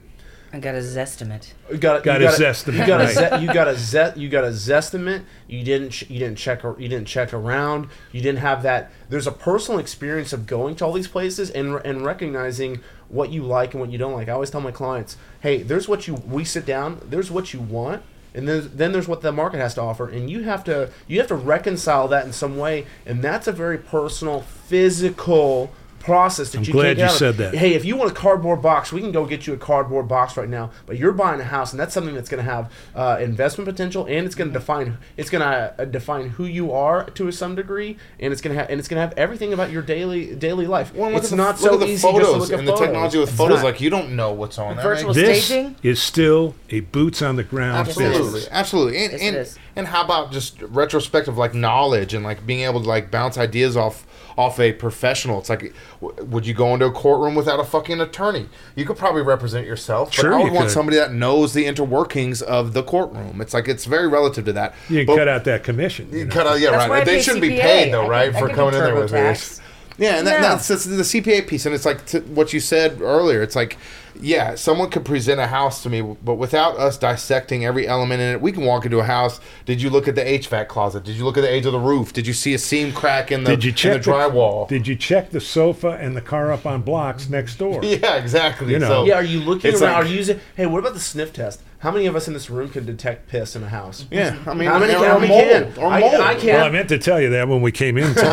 D: I got a zestimate.
A: You got,
C: Got
A: you
C: a
A: got
C: zestimate,
A: You got a
C: right.
A: ze- you got a ze- you got a zestimate. You didn't ch- you didn't check ar- you didn't check around. You didn't have that. There's a personal experience of going to all these places and and recognizing what you like and what you don't like. I always tell my clients, hey, there's what you we sit down. There's what you want. And there's, then there's what the market has to offer, and you have to you have to reconcile that in some way, and that's a very personal, physical process that
C: I'm
A: you
C: glad
A: can't get
C: you
A: out of.
C: said that.
A: Hey, if you want a cardboard box, we can go get you a cardboard box right now. But you're buying a house, and that's something that's going to have uh, investment potential, and it's going to define it's going to uh, define who you are to some degree, and it's going to have and it's going to have everything about your daily daily life.
B: Well,
A: it's
B: at the,
A: not
B: look
A: so
B: at the
A: easy just to look at
B: and the technology with
A: It's
B: photos.
A: not.
B: Like you don't know what's on there.
D: Virtual
B: right?
C: This
D: Staging?
C: is still a boots on the ground
B: Absolutely,
C: business.
B: absolutely, and
D: Yes,
B: and,
D: is.
B: and how about just retrospective like knowledge and like being able to like bounce ideas off off a professional? It's like, w- would you go into a courtroom without a fucking attorney? You could probably represent yourself,
C: Sure
B: but I
C: you
B: would want
C: could.
B: somebody that knows the interworkings of the courtroom. It's like it's very relative to that.
C: You can
B: But-
C: cut out that commission. you
B: You
C: know.
B: cut out, yeah,
D: That's why
B: right. They shouldn't be paid though,
D: I
B: right,
D: can- I
B: for coming in there with this. Yeah, and that,
D: No.
B: that's, that's the CPA piece, and it's like t- what you said earlier. It's like, yeah, someone could present a house to me, but without us dissecting every element in it, we can walk into a house. Did you look at the HVAC closet? Did you look at the age of the roof? Did you see a seam crack in the,
C: Did you check
B: in the drywall?
C: Did you check the sofa and the car up on blocks next door?
B: yeah, exactly.
C: You know.
B: So,
A: Yeah, are you looking around?
B: like-
A: are you using? Hey, what about the sniff test? How many of us in this room can detect piss in a house?
B: yeah, I mean,
A: How many-
B: or
A: how many
B: mold,
A: can?
B: or
A: I-
B: mold.
A: I can't-
C: Well, I meant to tell you that when we came in today.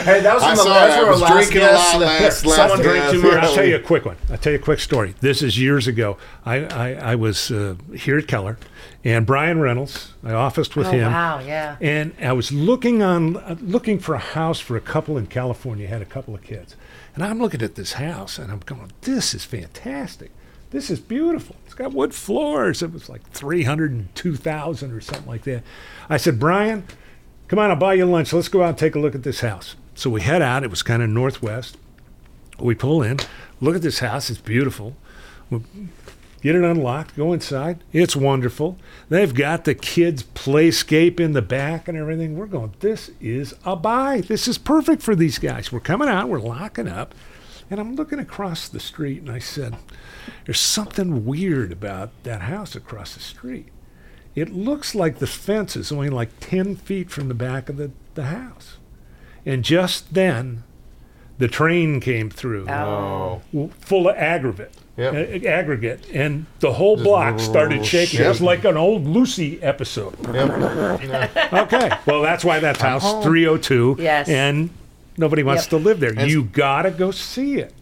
A: Hey, that was
B: I
A: from the
B: saw
A: that's.
B: I
A: where our
B: was
A: last
B: drinking a
A: guest.
B: lot last- last
A: Someone drank too much.
C: I'll tell you a quick one. I'll tell you a quick story. This is years ago. I, I, I was uh, here at Keller, and Brian Reynolds. I officed with
D: Oh
C: him.
D: wow, yeah.
C: And I was looking on, uh, looking for a house for a couple in California. Had a couple of kids, and I'm looking at this house, and I'm going, "This is fantastic. This is beautiful. Got wood floors. It was like three hundred and two thousand or something like that." I said, "Brian, come on, I'll buy you lunch. Let's go out and take a look at this house." So we head out. It was kind of northwest. We pull in, look at this house. It's beautiful. We get it unlocked, go inside. It's wonderful. They've got the kids' playscape in the back and everything. We're going, this is a buy. This is perfect for these guys. We're coming out, we're locking up. And I'm looking across the street and I said, there's something weird about that house across the street. It looks like the fence is only like 10 feet from the back of the, the house. And just then, the train came through
B: Oh,
C: full of aggregate.
B: Yep.
C: uh, aggregate, and the whole block started shaking. It was like an old Lucy episode.
B: yep.
C: Okay, well that's why that's house 302.
D: Yes.
C: and nobody wants
D: Yep.
C: to live there.
B: And-
C: you gotta go see it.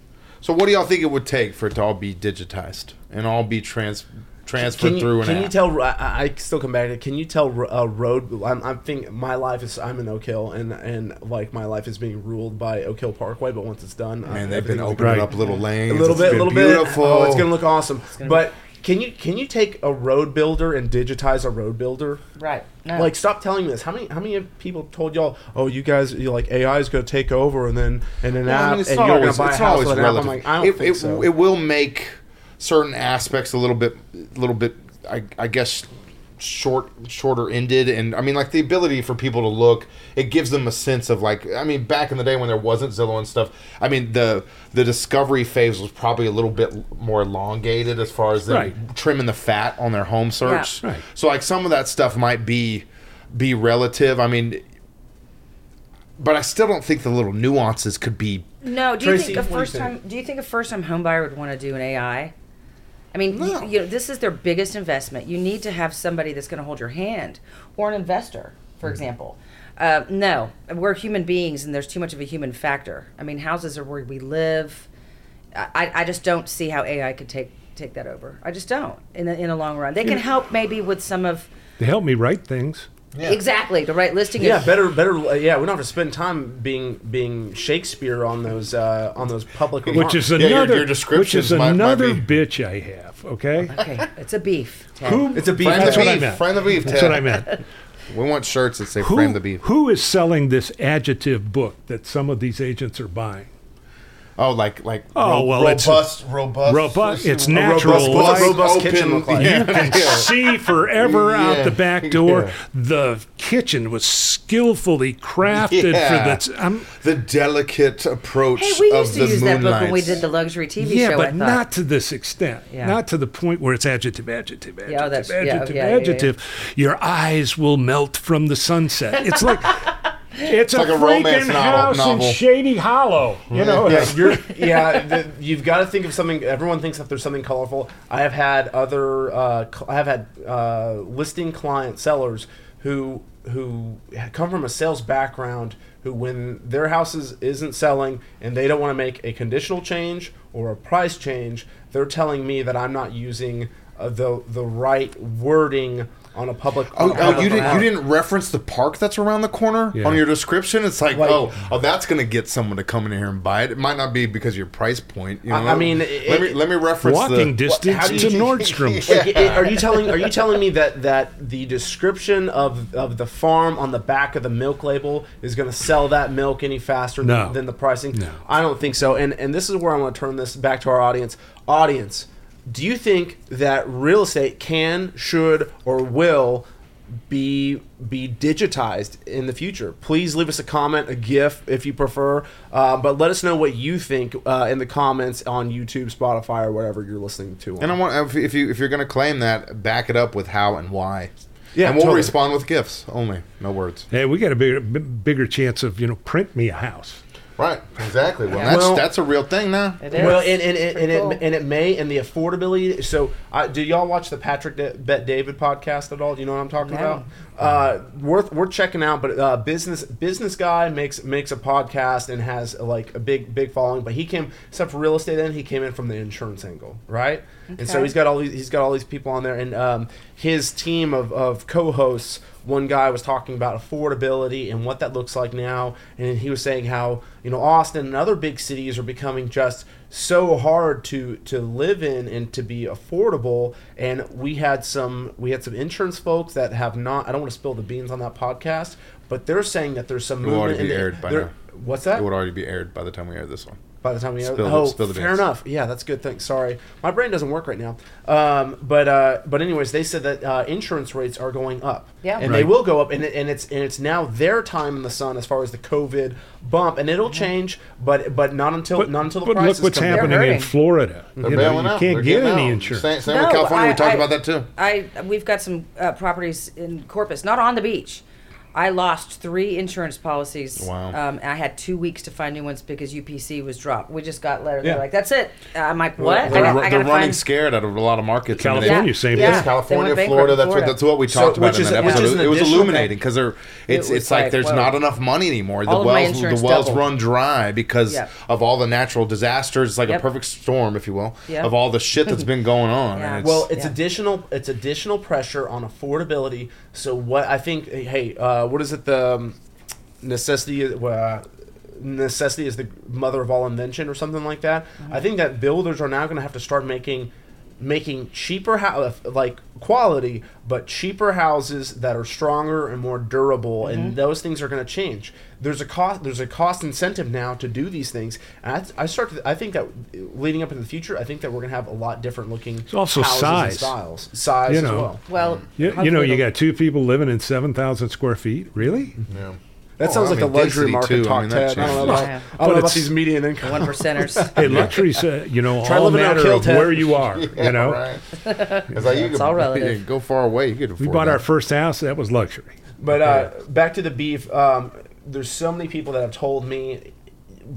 B: So, what do y'all think it would take for it to all be digitized and all be trans transferred
A: you,
B: through an
A: can
B: app?
A: you tell? I, I still come back. to Can you tell uh, road? I'm, I'm thinking my life is. I'm in Oak Hill, and and like my life is being ruled by Oak Hill Parkway. But once it's done, uh,
B: Man, they've been
A: everything will be
B: opening
C: Right.
B: up little lanes.
A: a little
B: It's
A: bit, a
B: been
A: little bit.
B: beautiful.
A: Oh, it's gonna look awesome.
D: gonna
A: But can you can you take a road builder and digitize a road builder?
D: Right. No.
A: Like, stop telling me this. How many how many people told y'all? Oh, you guys, you like AI is gonna take over, and then and an
B: Well,
A: app,
B: I mean, it's
A: and
B: not
A: you're
B: always,
A: gonna buy
B: it's
A: a house
B: always
A: with an app. I'm like, I don't
B: it,
A: think
B: it,
A: so.
B: it will make certain aspects a little bit, a little bit, I, I guess, short, shorter ended, and I mean, like the ability for people to look, it gives them a sense of like, I mean, back in the day when there wasn't Zillow and stuff, I mean, the the discovery phase was probably a little bit more elongated as far as them
C: Right.
B: trimming the fat on their home search.
C: Right.
B: So like some of that stuff might be be relative. I mean. But I still don't think the little nuances could be
D: No, do you
A: Tracy,
D: think a
A: what do you
D: first time? Do you think a first time home buyer would want to do an AI? I mean,
B: No.
D: you, you know, this is their biggest investment. You need to have somebody that's going to hold your hand, or an investor, for example. Uh, no, we're human beings, and there's too much of a human factor. I mean, houses are where we live. I, I just don't see how AI could take take that over. I just don't in the, in the long run. They can help maybe with some of
C: They help me write things.
D: Exactly the right listing.
A: Yeah,
D: of,
A: better, better. uh, Yeah, we don't have to spend time being being Shakespeare on those uh, on those public.
C: Which is
B: your-
C: another,
B: your
C: which
B: descriptions
C: is
B: might- might
C: another
B: be-
C: bitch I have. Okay,
D: Okay, it's a beef. Ted.
C: Who-
A: It's a beef.
B: Friend
C: That's
B: of
C: what I
B: beef.
C: meant.
B: Friend of beef.
C: That's
B: Ted.
C: what I meant.
B: We want shirts that say
C: Who,
B: "Frame the Beef."
C: who is selling this adjective book that some of these agents are buying?
B: Oh, like like
C: Oh, well, it's-
B: robust, robust,
C: Robust- it's
B: a
C: natural
B: robust,
C: light.
A: Robust
B: open-
A: kitchen look like.
B: Yeah,
C: You can
B: yeah.
C: see forever out the back door.
B: yeah.
C: The kitchen was skillfully crafted
B: Yeah.
C: for that. I'm,
B: the delicate approach
D: Hey, we
B: of
D: used to
B: the
D: use that book when we did the luxury TV
C: yeah,
D: show.
C: but
D: I
C: not to this extent.
D: Yeah.
C: Not to the point where it's adjective, adjective, adjective,
D: Yeah, oh, that's- yeah,
C: adjective,
D: yeah, yeah, yeah.
C: adjective. Your eyes will melt from the sunset. It's like it's, a,
B: like a
C: freaking
B: romance novel-
C: house
B: novel.
C: in Shady Hollow. You know,
A: yeah, you're, yeah the, you've got to think of something. Everyone thinks that there's something colorful. I have had other. Uh, I have had uh, listing client sellers who who come from a sales background who when their house is, isn't selling and they don't want to make a conditional change or a price change they're telling me that i'm not using uh, the the right wording on a public
B: Oh,
A: on a
B: oh you didn't you didn't reference the park that's around the corner
C: Yeah.
B: on your description. It's like,
A: Like-
B: oh, oh, that's gonna get someone to come in here and buy it. It might not be because of your price point. You know?
A: I- I mean,
B: let
A: it-
B: me let me reference
C: walking
B: the,
C: distance
A: how do
C: to
A: you-
C: Nordstrom's.
A: Like, i- are you telling are you telling me that that the description of of the farm on the back of the milk label is going to sell that milk any faster
C: No.
A: than, than the pricing?
C: No.
A: I don't think so. And and this is where I want to turn this back to our audience. Audience, do you think that real estate can, should, or will be be digitized in the future. Please leave us a comment, a GIF if you prefer, uh, but let us know what you think uh, in the comments on YouTube, Spotify, or whatever you're listening to. on.
B: And I want if, if you if you're gonna claim that, back it up with how and why.
A: Yeah,
B: and we'll
A: totally.
B: respond with gifts only, no words.
C: Hey, we got a bigger, b- bigger chance of you know print me a house.
B: Right, exactly. Well,
D: Yeah.
B: that's
A: Well-
B: that's a real thing now.
D: It is.
A: Well, and and, and,
D: Pretty
A: and,
D: cool.
A: it, and it may and the affordability. So, uh, do y'all watch the Patrick Da- Bet David podcast at all? Do you know what I'm talking
D: No.
A: about? Uh, worth worth checking out. But uh, business business guy makes makes a podcast and has like a big big following. But he came except for real estate. Then he came in from the insurance angle, right? And so he's got all these he's got all these people on there, and um, his team of, of co-hosts. One guy was talking about affordability and what that looks like now, and he was saying how you know Austin and other big cities are becoming just so hard to to live in and to be affordable. And we had some we had some insurance folks that have not. I don't want to spill the beans on that podcast, but they're saying that there's some
B: It
A: movement.
B: already be aired by
A: there-
B: now.
A: What's that?
B: It would already be aired by the time we air this one.
A: By the time we
B: Spill
A: oh
B: spill the
A: fair
B: beans.
A: enough yeah that's good thing sorry my brain doesn't work right now um, but uh, but anyways they said that uh, insurance rates are going up
D: Yeah.
A: and they will go up and, it, and it's and it's now their time in the sun as far as the COVID bump and it'll change but but not until
C: But,
A: not until the
C: but
A: prices
C: look what's
A: come
C: happening in Florida.
B: They're
C: You, know,
B: bailing
C: you
B: out.
C: can't
B: They're
C: get any
B: out.
C: insurance.
B: Same, same
D: No,
B: with California.
D: I-
B: we talked
D: I-
B: about that too.
D: I we've got some uh, properties in Corpus, not on the beach. I lost three insurance policies.
B: Wow.
D: Um, and I had two weeks to find new ones because UPC was dropped. We just got letter.
A: Yeah.
D: They're like, "That's it." Uh, I'm like, "What?"
B: They're,
D: got-
B: ru-
D: I
B: they're
D: gotta
B: running
D: find-
B: scared out of a lot of markets. I
C: California,
D: Yeah.
C: same
D: Yeah.
C: thing.
B: Yes, California,
D: They went
B: Florida. That's what that's what we
A: So-
B: talked about
A: which
B: in
A: is-
B: that
A: which
B: episode.
A: is
B: It was illuminating because they're it's
D: was
B: it's like,
D: like,
B: there's
D: whoa.
B: not enough money anymore. The
D: All of my
B: wells the wells
D: doubled.
B: run dry because
D: Yep.
B: of all the natural disasters. It's like a perfect storm, if you will,
D: Yep.
B: of all the shit that's been going on.
D: Yeah.
B: And it's,
A: Well, it's additional. It's additional pressure on affordability. So what I think, hey, uh, what is it? The um, necessity. Uh, necessity is the mother of all invention, or something like that. I think that builders are now going to have to start making making cheaper house like quality but cheaper houses that are stronger and more durable and mm-hmm. those things are going to change there's a cost there's a cost incentive now to do these things and I, I start to, i think that leading up into the future i think that we're going to have a lot different looking
C: It's also
A: houses
C: size.
A: and styles size
C: You
A: as
C: know.
A: well
D: Well,
C: You, you know, you got two people living in 7,000 square feet. Really?
B: yeah.
A: That
B: Oh,
A: sounds
B: I
A: like the
B: mean,
A: luxury
B: density,
A: market
B: too. I
A: talk
B: mean, that
A: ted i don't know
B: changes.
A: about,
D: Yeah.
A: I don't
C: But
A: know about these median income
D: one percenters.
C: Hey, luxury's, uh, you know,
A: Try
C: all
A: a
C: matter of
A: Ted.
C: where you are.
B: Yeah,
C: you know,
B: right. It's like you
D: It's
B: could
D: all relative.
B: go far away. You could
C: we bought
B: that.
C: our first house. That was luxury.
A: But uh, back to the beef. Um, there's so many people that have told me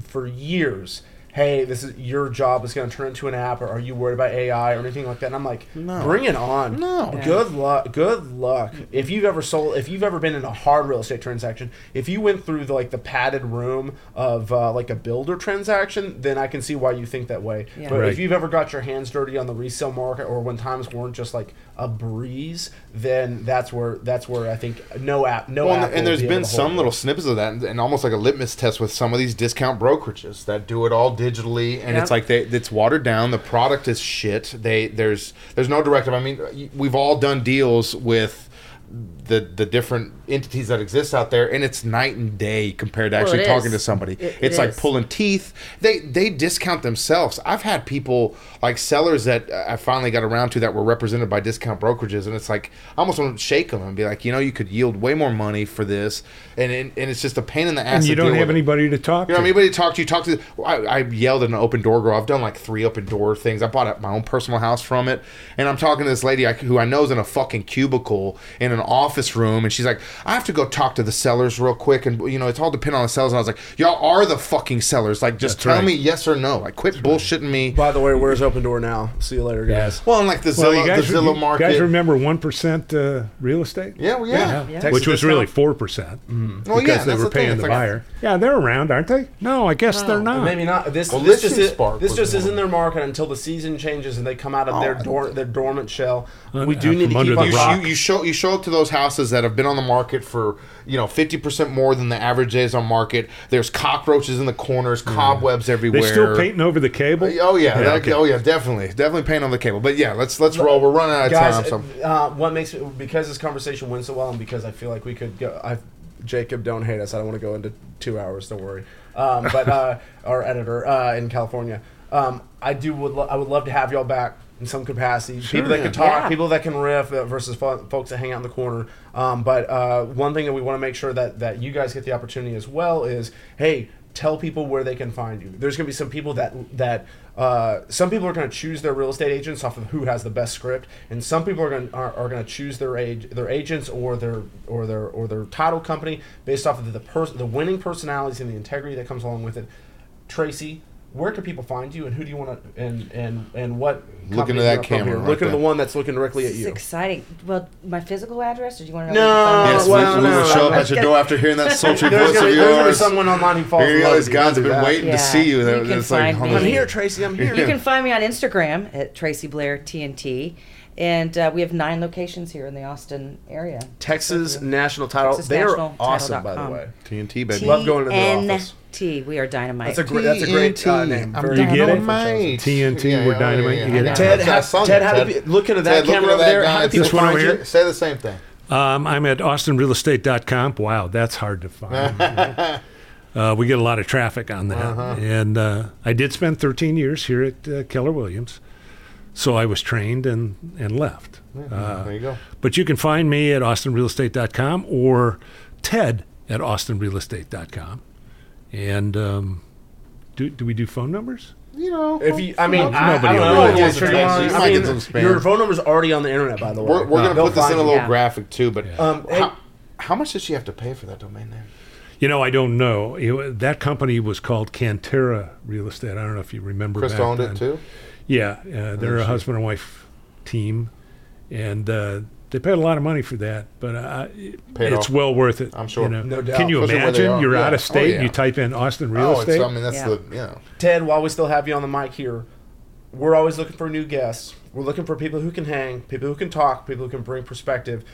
A: for years, "Hey, this is your job is going to turn into an app, or are you worried about AI or anything like that?" And I'm like,
B: No.
A: "Bring it on!
B: No.
D: Yeah.
A: Good luck. Good luck. If you've ever sold, if you've ever been in a hard real estate transaction, if you went through the, like the padded room of uh, like a builder transaction, then I can see why you think that way.
D: Yeah.
A: But
C: Right.
A: if you've ever got your hands dirty on the resale market, or when times weren't just like a breeze, then that's where that's where I think no app, no
B: Well,
A: app.
B: and, and
A: will
B: there's
A: be
B: been some
A: it.
B: little snippets of that, and, and almost like a litmus test with some of these discount brokerages that do it all digitally, and
D: Yep.
B: it's like they it's watered down. The product is shit. They there's there's no directive. I mean, we've all done deals with the the different entities that exist out there, and it's night and day compared to actually
D: it
B: talking
D: is.
B: to somebody.
D: It- it
B: it's like
D: is.
B: pulling teeth. They they discount themselves. I've had people like sellers that I finally got around to that were represented by discount brokerages, and it's like I almost want to shake them and be like, you know, you could yield way more money for this, and and, and it's just a pain in the ass.
C: And
B: to
C: you don't have
B: with it.
C: anybody to talk
B: You know,
C: to.
B: anybody to talk to, you talk to. I, I yelled at an Opendoor girl. I've done like three Opendoor things. I bought my own personal house from it, and I'm talking to this lady who I know is in a fucking cubicle in an office room, and she's like, "I have to go talk to the sellers real quick," and you know, it's all dependent on the sellers. And I was like, "Y'all are the fucking sellers. Like, just
C: That's
B: tell
C: right.
B: me yes or no. Like, quit bullshitting me."
A: By the way, where's Opendoor now? See you later, guys.
B: Well, and like the
C: well,
B: Zillow,
C: you guys,
B: the Zillow
C: you
B: market.
C: guys remember one percent uh, real estate?
B: yeah, well, yeah.
D: Yeah.
A: Texas
C: Which was really four percent
B: Well,
C: because
B: yeah,
C: they were
B: the
C: paying
B: It's
C: the
B: like-
C: buyer. Yeah, they're around, aren't they? No, I guess they're not.
A: Maybe not. This
B: Well,
A: this just is,
B: Spark
A: this
B: was
A: just
B: one.
A: isn't their market until the season changes and they come out of their
B: Oh.
A: dor- their dormant shell. We do need to keep
C: the
A: on
B: you, you, you show you show up to those houses that have been on the market for you know fifty percent more than the average days on market. There's cockroaches in the corners, cobwebs everywhere.
C: they still painting over the cable.
B: Oh yeah, that-
C: okay.
B: oh yeah, definitely, definitely paint on the cable. But yeah, let's let's roll. We're running out of
A: Guys,
B: time. So
A: uh, what makes it because this conversation went so well, and because I feel like we could go. I, Jacob, don't hate us. I don't want to go into two hours. Don't worry. Um, but uh, our editor uh, in California, um, I do would lo- I would love to have y'all back in some capacity. people that can talk,
D: Yeah.
A: people that can riff versus folks that hang out in the corner. Um, but uh, one thing that we want to make sure that that you guys get the opportunity as well is, hey, tell people where they can find you. There's going to be some people that that uh, some people are going to choose their real estate agents off of who has the best script, and some people are going are, are going to choose their age their agents or their or their or their title company based off of the person the winning personalities and the integrity that comes along with it. Tracy. Where can people find you, and who do you want to, and and and what?
B: Look
A: company
B: into that camera
A: here?
B: right
A: Look into the one that's looking directly at you It's
D: exciting. Well, my physical address, or do you want to know?
A: No,
B: yes,
D: can
B: we,
D: find
A: well,
B: we will
A: no,
B: show up
A: I'm
B: at your door after hearing that sultry voice
A: gonna,
B: of
A: be, there's gonna be
B: yours.
A: someone online who falls
B: Here
A: in
B: you
A: love
B: go,
A: with
B: these
A: you.
B: guys have been
A: that.
B: waiting
D: Yeah.
B: to see you.
D: You can
B: it's like,
D: find
B: oh,
A: I'm here, Tracy. I'm here.
D: You can find me on Instagram at Tracy Blair TNT, and uh, we have nine locations here in the Austin area.
A: Texas National Title.
D: Texas
A: they are
D: National
A: awesome, by the
D: Title.com.
A: way.
B: TNT baby.
A: Love going to the office.
D: TNT. We are dynamite.
A: That's a great. That's a great uh,
B: TNT.
A: name.
B: I'm
A: Very
C: You get it?
B: dynamite.
C: TNT, we're dynamite. You get it?
A: Ted,
B: That's how I
A: have,
B: sung
A: Ted,
B: it,
A: how
B: Ted.
A: do people, look into that
B: Ted, look
A: camera
B: into
A: over
B: that
A: there.
B: guy.
A: How do people
C: This one
A: find you?
C: here?
B: Say the same thing.
C: Um, I'm at austinrealestate.com. Wow, that's hard to find. uh, we get a lot of traffic on that.
B: Uh-huh.
C: And uh, I did spend 13 years here at uh, Keller Williams. So I was trained and, and left. Uh,
B: there you go.
C: but you can find me at austinrealestate.com or Ted at austinrealestate.com. And um, do, do we do phone numbers?
B: You know,
A: If you, I mean, I, I don't know. Yeah, sure you
B: text
A: want-
B: you. You
A: I
B: might
A: mean,
B: get some spam.
A: your phone number's already on the internet, by the way.
B: we're, we're
A: No,
B: gonna put this in a little
D: Yeah.
B: graphic too. But
A: Um, hey-
B: how, how much does she have to pay for that domain name?
C: You know, I don't know. It- that company was called Cantera Real Estate. I don't know if you remember.
B: Chris
C: back
B: owned
C: then.
B: it too.
C: Yeah, uh, they're a husband and wife team, and uh, they paid a lot of money for that. But uh,
B: Paid
C: it's
B: off.
C: well worth it.
B: I'm sure.
C: You know?
A: No doubt.
C: Can you
B: Especially where they
C: imagine?
B: are.
C: You're
B: Yeah.
C: out of
B: Oh,
C: state.
B: yeah.
C: You type in Austin real
B: oh,
C: estate.
B: it's, I mean that's
D: Yeah.
B: the you know.
A: Ted, while we still have you on the mic here, we're always looking for new guests. We're looking for people who can hang, people who can talk, people who can bring perspective.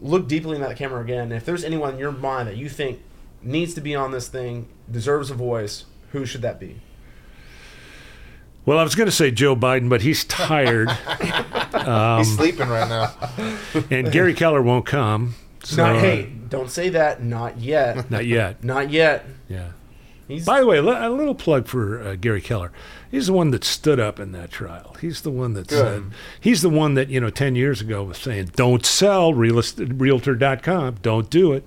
A: Look deeply in that camera again. If there's anyone in your mind that you think needs to be on this thing, deserves a voice, who should that be?
C: Well, I was going to say Joe Biden, but he's tired, Um,
B: He's sleeping right now.
C: and Gary Keller won't come. So,
A: Not, hey, don't say that. Not yet.
C: not yet.
A: Not yet.
C: Yeah.
A: He's
C: By the way, a little plug for uh, Gary Keller. He's the one that stood up in that trial. He's the one that
B: Good.
C: said, he's the one that, you know, 10 years ago was saying, don't sell realist- realtor.com. Don't do it.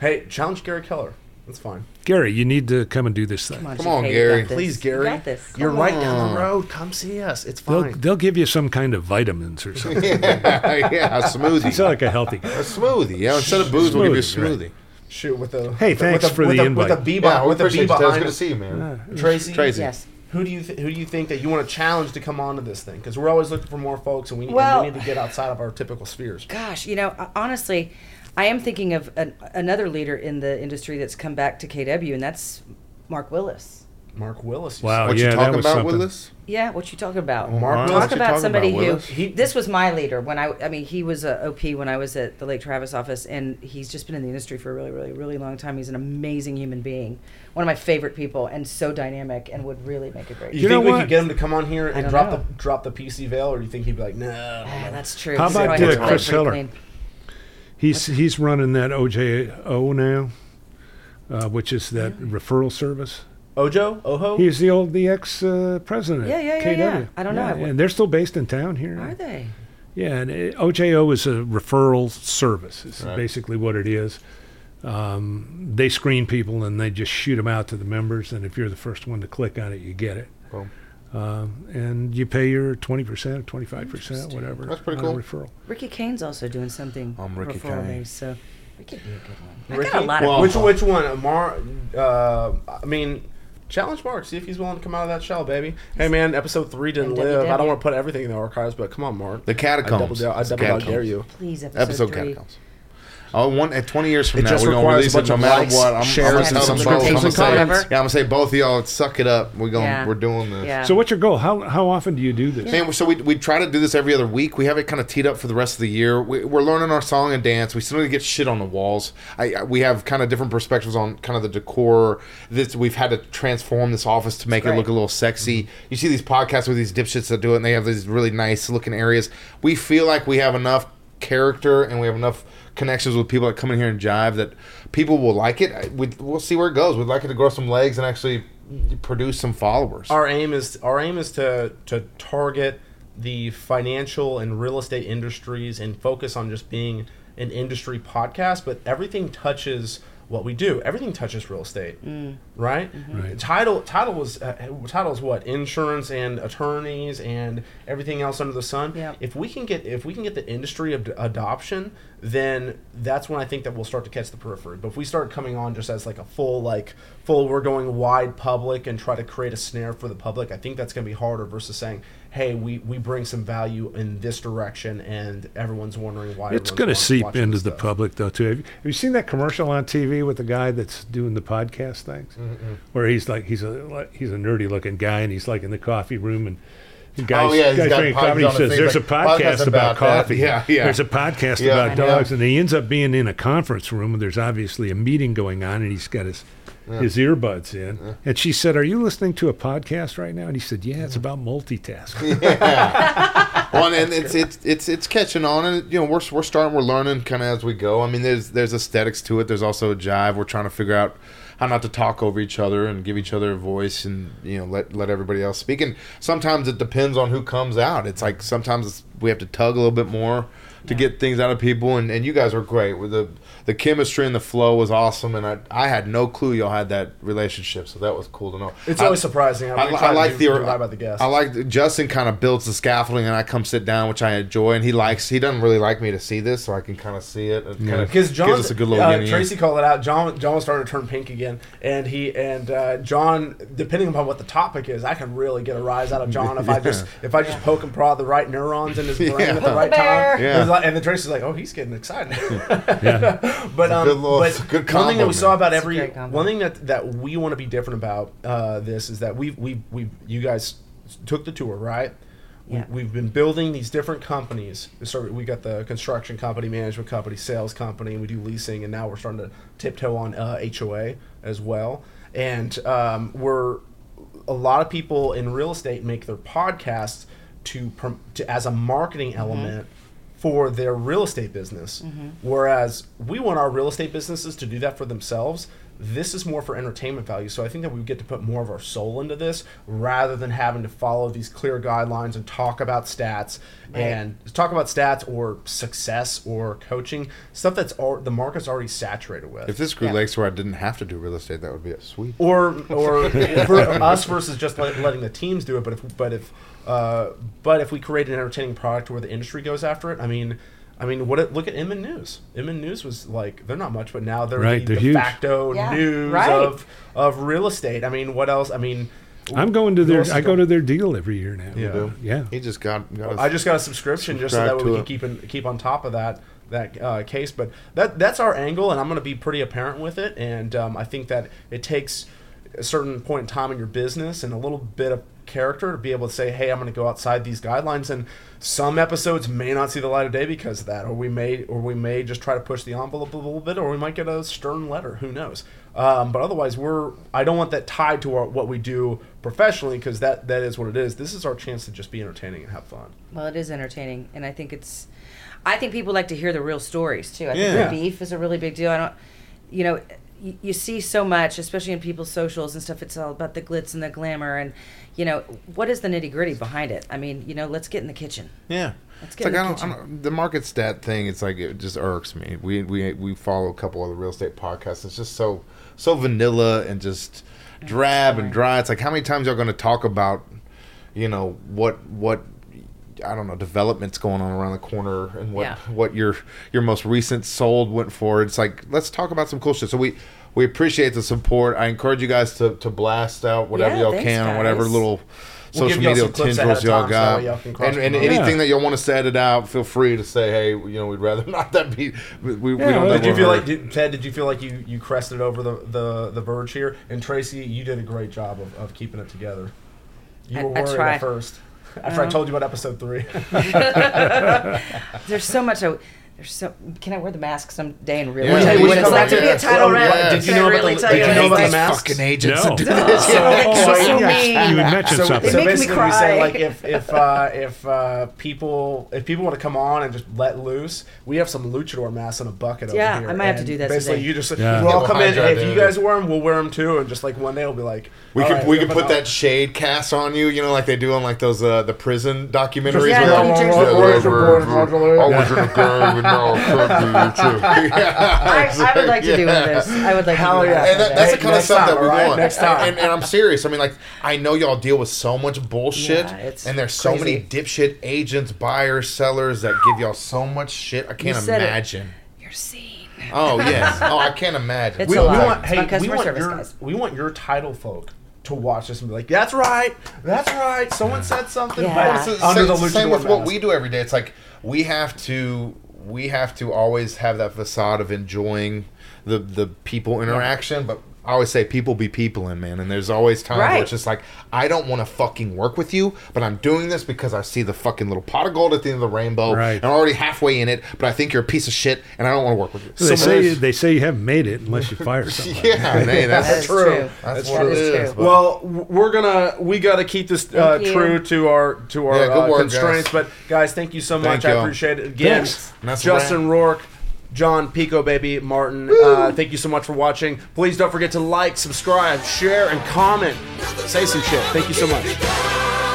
A: hey, challenge Gary Keller. That's fine.
C: Gary, you need to come and do this thing.
D: Come on,
B: Come
D: GK,
B: on,
D: you
B: Gary.
D: got this.
A: Please,
D: You
A: Gary.
D: got this.
A: You're
B: Come
A: right down the road. Come see us. It's
C: They'll,
A: fine.
C: they'll give you some kind of vitamins or something.
B: yeah, yeah, a
C: He's
B: smoothie.
C: like a healthy guy.
B: A smoothie. Yeah, instead of booze, we'll give you a
C: Smoothie,
B: smoothie.
A: Shoot with the
C: Hey,
A: with the-
C: thanks
A: with the,
C: for
A: with
C: the
A: the,
C: invite.
A: With the B
B: Yeah,
A: behind,
B: we
A: with the B
B: appreciate you. Ted. It's
A: behind
B: good to see you, man.
A: Tracy.
B: Tracy.
D: Yes.
A: Who do you th- who do you think that you want to challenge to come onto this thing? Because we're always looking for more folks, and we, and
D: Well-
A: we need to get outside of our typical spheres.
D: Gosh, you know, uh, honestly, I am thinking of an, another leader in the industry that's come back to KW, and that's Mark Willis.
A: Mark Willis.
C: Wow.
B: What
C: yeah,
B: you
C: that
B: talking
C: was
B: about,
C: something.
B: Willis?
D: Yeah, what you talking about?
B: Oh,
A: Mark
B: What
A: Willis.
D: Talk about
B: talking
D: somebody
B: about,
D: who
A: He-
D: this was my leader when I I mean he was a OP when I was at the Lake Travis office and he's just been in the industry for a really really really long time. He's an amazing human being, one of my favorite people, and so dynamic and would really make a great.
A: You,
C: You
A: think
C: know
A: we
C: what?
A: could get him to come on here and drop
D: know.
A: the drop the PC veil, or do you think he'd be like, no? no,
D: Ah, that's true.
C: How about,
D: probably has to play
C: Chris
D: pretty
C: Heller?
D: clean.
C: He's he's running that OJO now, uh, which is that referral service.
A: Ojo, Oho.
C: He's the old the ex uh, president.
D: Yeah, yeah, yeah,
C: KW.
D: yeah. I don't know.
C: And they're still based in town here.
D: Are they?
C: Yeah, and uh, OJO is a referral service. It's
B: Right.
C: basically what it is. Um, they screen people and they just shoot them out to the members. And if you're the first one to click on it, you get it.
B: Boom.
C: Um, and you pay your twenty percent, twenty five percent, whatever.
B: That's pretty
C: on a
B: cool.
C: Referral.
D: Ricky Kane's also doing something.
B: I'm Ricky Kane.
D: based, so Ricky would be a good one. I
A: Ricky?
D: got a lot
B: Well,
D: of
A: which which one? Mar. Uh, I mean, challenge Mark. See if he's willing to come out of that shell, baby. Hey man, episode three didn't
D: And
A: live. I don't want to put everything in the archives, but come on, Mark.
B: The
A: I double,
B: catacombs.
A: I
B: It's
A: double dare you.
D: please episode,
B: Episode
D: three.
B: catacombs. Oh, one at 20 years from
A: It
B: now,
A: just
B: we're gonna release
A: a
B: it
A: bunch
B: no
A: of
B: matter
A: likes,
B: what. I'm, I'm
A: shares,
B: gonna
D: and
B: tell. I'm
D: subscriptions
B: gonna
D: and
B: say,
D: whatever.
B: yeah, I'm gonna say both of y'all suck it up. We're going.
D: Yeah.
B: We're doing this.
D: Yeah.
C: So what's your goal? How how often do you do this?
B: Man, so we, we try to do this every other week. We have it kind of teed up for the rest of the year. We, we're learning our song and dance. We still need to get shit on the walls. I, I we have kind of different perspectives on kind of the decor. This we've had to transform this office to make it look a little sexy. Mm-hmm. You see these podcasts with these dipshits that do it, and they have these really nice looking areas. We feel like we have enough character and we have enough connections with people that come in here and jive that people will like it. We, we'll see where it goes. We'd like it to grow some legs and actually produce some followers.
A: Our aim is our aim is to to target the financial and real estate industries and focus on just being an industry podcast. But everything touches what we do. Everything touches real estate, right?
C: Right.
A: Title title was uh, title is what insurance and attorneys and everything else under the sun.
D: Yeah.
A: If we can get if we can get the industry of adoption, then that's when I think that we'll start to catch the periphery. But if we start coming on just as like a full like full we're going wide public and try to create a snare for the public, I think that's going to be harder versus saying, hey, we we bring some value in this direction, and everyone's wondering why.
C: It's going to seep into the
A: stuff.
C: public, though. Too. Have you, have you seen that commercial on TV with the guy that's doing the podcast things, where he's like he's a he's a nerdy looking guy, and he's like in the coffee room, and the oh, guys,
B: Oh, yeah,
C: guys
B: got
C: drinking
B: podcasts
C: coffee. He says, "There's a
B: like,
C: podcast,
B: podcast
C: about,
B: about
C: coffee.
B: Yeah, yeah.
C: There's a podcast
B: Yeah,
C: about dogs," and he ends up being in a conference room, and there's obviously a meeting going on, and he's got his. His earbuds in, and she said, "Are you listening to a podcast right now?" And he said, "Yeah, it's about multitasking."
B: well, and it's it's it's it's catching on, and you know we're we're starting, we're learning kind of as we go. I mean, there's there's aesthetics to it. There's also a jive. We're trying to figure out how not to talk over each other and give each other a voice, and you know let let everybody else speak. And sometimes it depends on who comes out. It's like sometimes it's, we have to tug a little bit more to get things out of people. And, and you guys were great with the the chemistry and the flow was awesome. And I I had no clue y'all had that relationship, so that was cool to know.
A: It's
B: I-
A: always surprising.
B: I,
A: we
B: I
A: try
B: like the
A: do right about the guests.
B: I like that Justin kind of builds the scaffolding, and I come sit down, which I enjoy. And he likes. He doesn't really like me to see this, so I can kind of see it. It kind of
A: because John,
B: gives us a good little
A: uh,
B: yin and yang.
A: Tracy called it out. John, John was starting to turn pink again, and he and uh, John, depending upon what the topic is, I can really get a rise out of John if I just if I just poke and prod the right neurons in his brain at the right time.
B: Yeah.
A: It's like- And then Tracy's like, "Oh, he's getting excited."
C: yeah.
A: but um,
B: good little-
A: but
B: it's a good
A: one thing that
B: combo,
A: we saw about
D: It's
A: every one thing that that we want to be different about uh, this is that we we we you guys took the tour right.
D: Yeah.
A: We, we've been building these different companies. So we got the construction company, management company, sales company, and we do leasing, and now we're starting to tiptoe on uh, HOA as well. And um, we're a lot of people in real estate make their podcasts to, to as a marketing element for their real estate business. Mm-hmm. Whereas we want our real estate businesses to do that for themselves. This is more for entertainment value. So I think that we get to put more of our soul into this rather than having to follow these clear guidelines and talk about stats and talk about stats or success or coaching stuff that's al- the market's already saturated with.
B: If this grew
D: Yeah.
B: legs where I didn't have to do real estate, that would be a sweet.
A: or or for us versus just let, letting the teams do it. But if but if uh, but if we create an entertaining product where the industry goes after it, I mean. I mean, what? It, look at Inman News. Inman News was like they're not much, but now they're
C: Right,
A: the
C: they're
A: de
C: huge.
A: facto
D: Yeah,
A: news
D: right.
A: of of real estate. I mean, what else? I mean,
C: I'm going to their. I go to their deal every year now.
A: Yeah.
B: do?
C: Yeah.
B: He just got. got his-
A: I just got a subscription just so that way we can
B: it.
A: keep in, keep on top of that that uh, case. But that that's our angle, and I'm going to be pretty apparent with it. And um, I think that it takes a certain point in time in your business and a little bit of character to be able to say, "Hey, I'm going to go outside these guidelines." And some episodes may not see the light of day because of that, or we may or we may just try to push the envelope a little bit, or we might get a stern letter. Who knows? Um, but otherwise, we're I don't want that tied to our, what we do professionally because that that is what it is. This is our chance to just be entertaining and have fun.
D: Well, it is entertaining, and I think it's. I think people like to hear the real stories too. I think
B: Yeah.
D: the beef is a really big deal. I don't, you know, you, you see so much, especially in people's socials and stuff. It's all about the glitz and the glamour, and you know, what is the nitty gritty behind it? I mean, you know, let's get in the kitchen.
B: Yeah.
D: Let's
B: It's
D: get
B: like
D: in
B: I
D: the
B: don't, I don't, the market stat thing. It's like it just irks me. We we we follow a couple of the real estate podcasts. It's just so so vanilla and just drab and dry. It's like how many times y'all going to talk about, you know, what what I don't know developments going on around the corner and what
D: Yeah.
B: what your your most recent sold went for. It's like let's talk about some cool shit. So we. We appreciate the support. I encourage you guys to, to blast out whatever
D: Yeah,
B: y'all
D: thanks,
B: can on whatever
D: guys.
B: little
A: We'll
B: social media
A: clips
B: tendrils y'all
A: time so
B: got.
A: that y'all can
B: and and anything
C: Yeah.
B: that y'all want to set it out, feel free to say, hey, you know, we'd rather not that be. We, we, we don't.
A: Did you feel
B: we're-
A: like did, Ted? Did you feel like you, you crested over the, the, the verge here? And Tracy, you did a great job of, of keeping it together. You
D: I-
A: were worried
D: try.
A: at first. After I
D: Um,
A: told you about episode three,
D: There's so much. I, there's so. Can I wear the mask someday and really
B: Yeah,
D: tell
B: we
D: you what it's
B: come
D: like to be a title
B: Well,
D: rep?
B: yeah.
A: Did you
D: Can
A: know
D: I
A: about
D: really
A: the-
D: tell
A: did
D: you
A: you know about the
D: like?
A: masks?
B: fucking agents
C: No.
B: that do this?
D: Oh,
B: Yeah.
D: so
A: So, yeah.
D: mean.
C: You mentioned
A: so,
C: something.
A: so
D: They make
A: basically, we say
D: cry.
A: like if if uh, if uh, people if people want to come on and just let loose, we have some luchador masks in a bucket
D: Yeah,
A: over here.
D: Yeah, I might have to do that
A: Basically,
D: someday.
A: you just
C: Yeah.
A: we'll all come in.
B: hide
A: if you guys wear them, we'll wear them too. And just like one day, we'll be like,
B: We
A: all
B: could we
A: have
B: could put that shade cast on you, you know, like they do on like those uh, the prison documentaries.
D: Yeah,
B: where-
D: New Jersey.
B: Yeah,
A: Orange
B: where-
A: Board
B: where-
A: modular.
B: I was in a gang with no
D: I, I would like to do
B: Yeah.
D: this. I would like
A: Hell
D: to do
A: yeah.
D: that.
B: And that, that's the
A: Hey,
B: kind of stuff
A: time,
B: that we
A: all right?
B: want.
A: Next time.
B: And, and I'm serious. I mean, like, I know y'all deal with so much bullshit,
D: Yeah,
B: and there's so many dipshit agents, buyers, sellers that give y'all so much shit. I can't
D: said it.
B: imagine.
D: You're seen.
B: Oh yes. Oh, I can't imagine.
D: It's
A: we,
D: a
A: we want,
D: It's
A: hey,
D: my
A: we want
D: service
A: your,
D: guys.
A: we want your title folk to watch this and be like, "That's right, that's right." Someone said something.
D: Yeah.
A: but
B: it's the
A: under
B: same,
A: the
B: same
A: luchador
B: with what we do every day. It's like we have to we have to always have that facade of enjoying the the people interaction, but I always say people be people in man, and there's always times where it's just like I don't want to fucking work with you, but I'm doing this because I see the fucking little pot of gold at the end of the rainbow,
C: Right.
B: and I'm already halfway in it, but I think you're a piece of shit, and I don't want to work with you.
C: They
B: So
C: say they say you haven't made it unless you fire somebody.
B: yeah, man, that's,
D: That is
A: true.
D: true.
B: That's
D: That
B: what it
D: is
B: is.
D: true.
A: Well, we're gonna we gotta keep this uh, true to our to our
B: Yeah,
A: uh,
B: work,
A: constraints.
B: guys.
A: But guys, thank you so
B: Thank
A: much. I
B: y'all.
A: appreciate it again.
C: Thanks.
B: And that's a
A: Justin Rourke. John Pico, baby, Martin. Uh, thank you so much for watching. Please don't forget to like, subscribe, share, and comment. Say some shit. Thank you so much.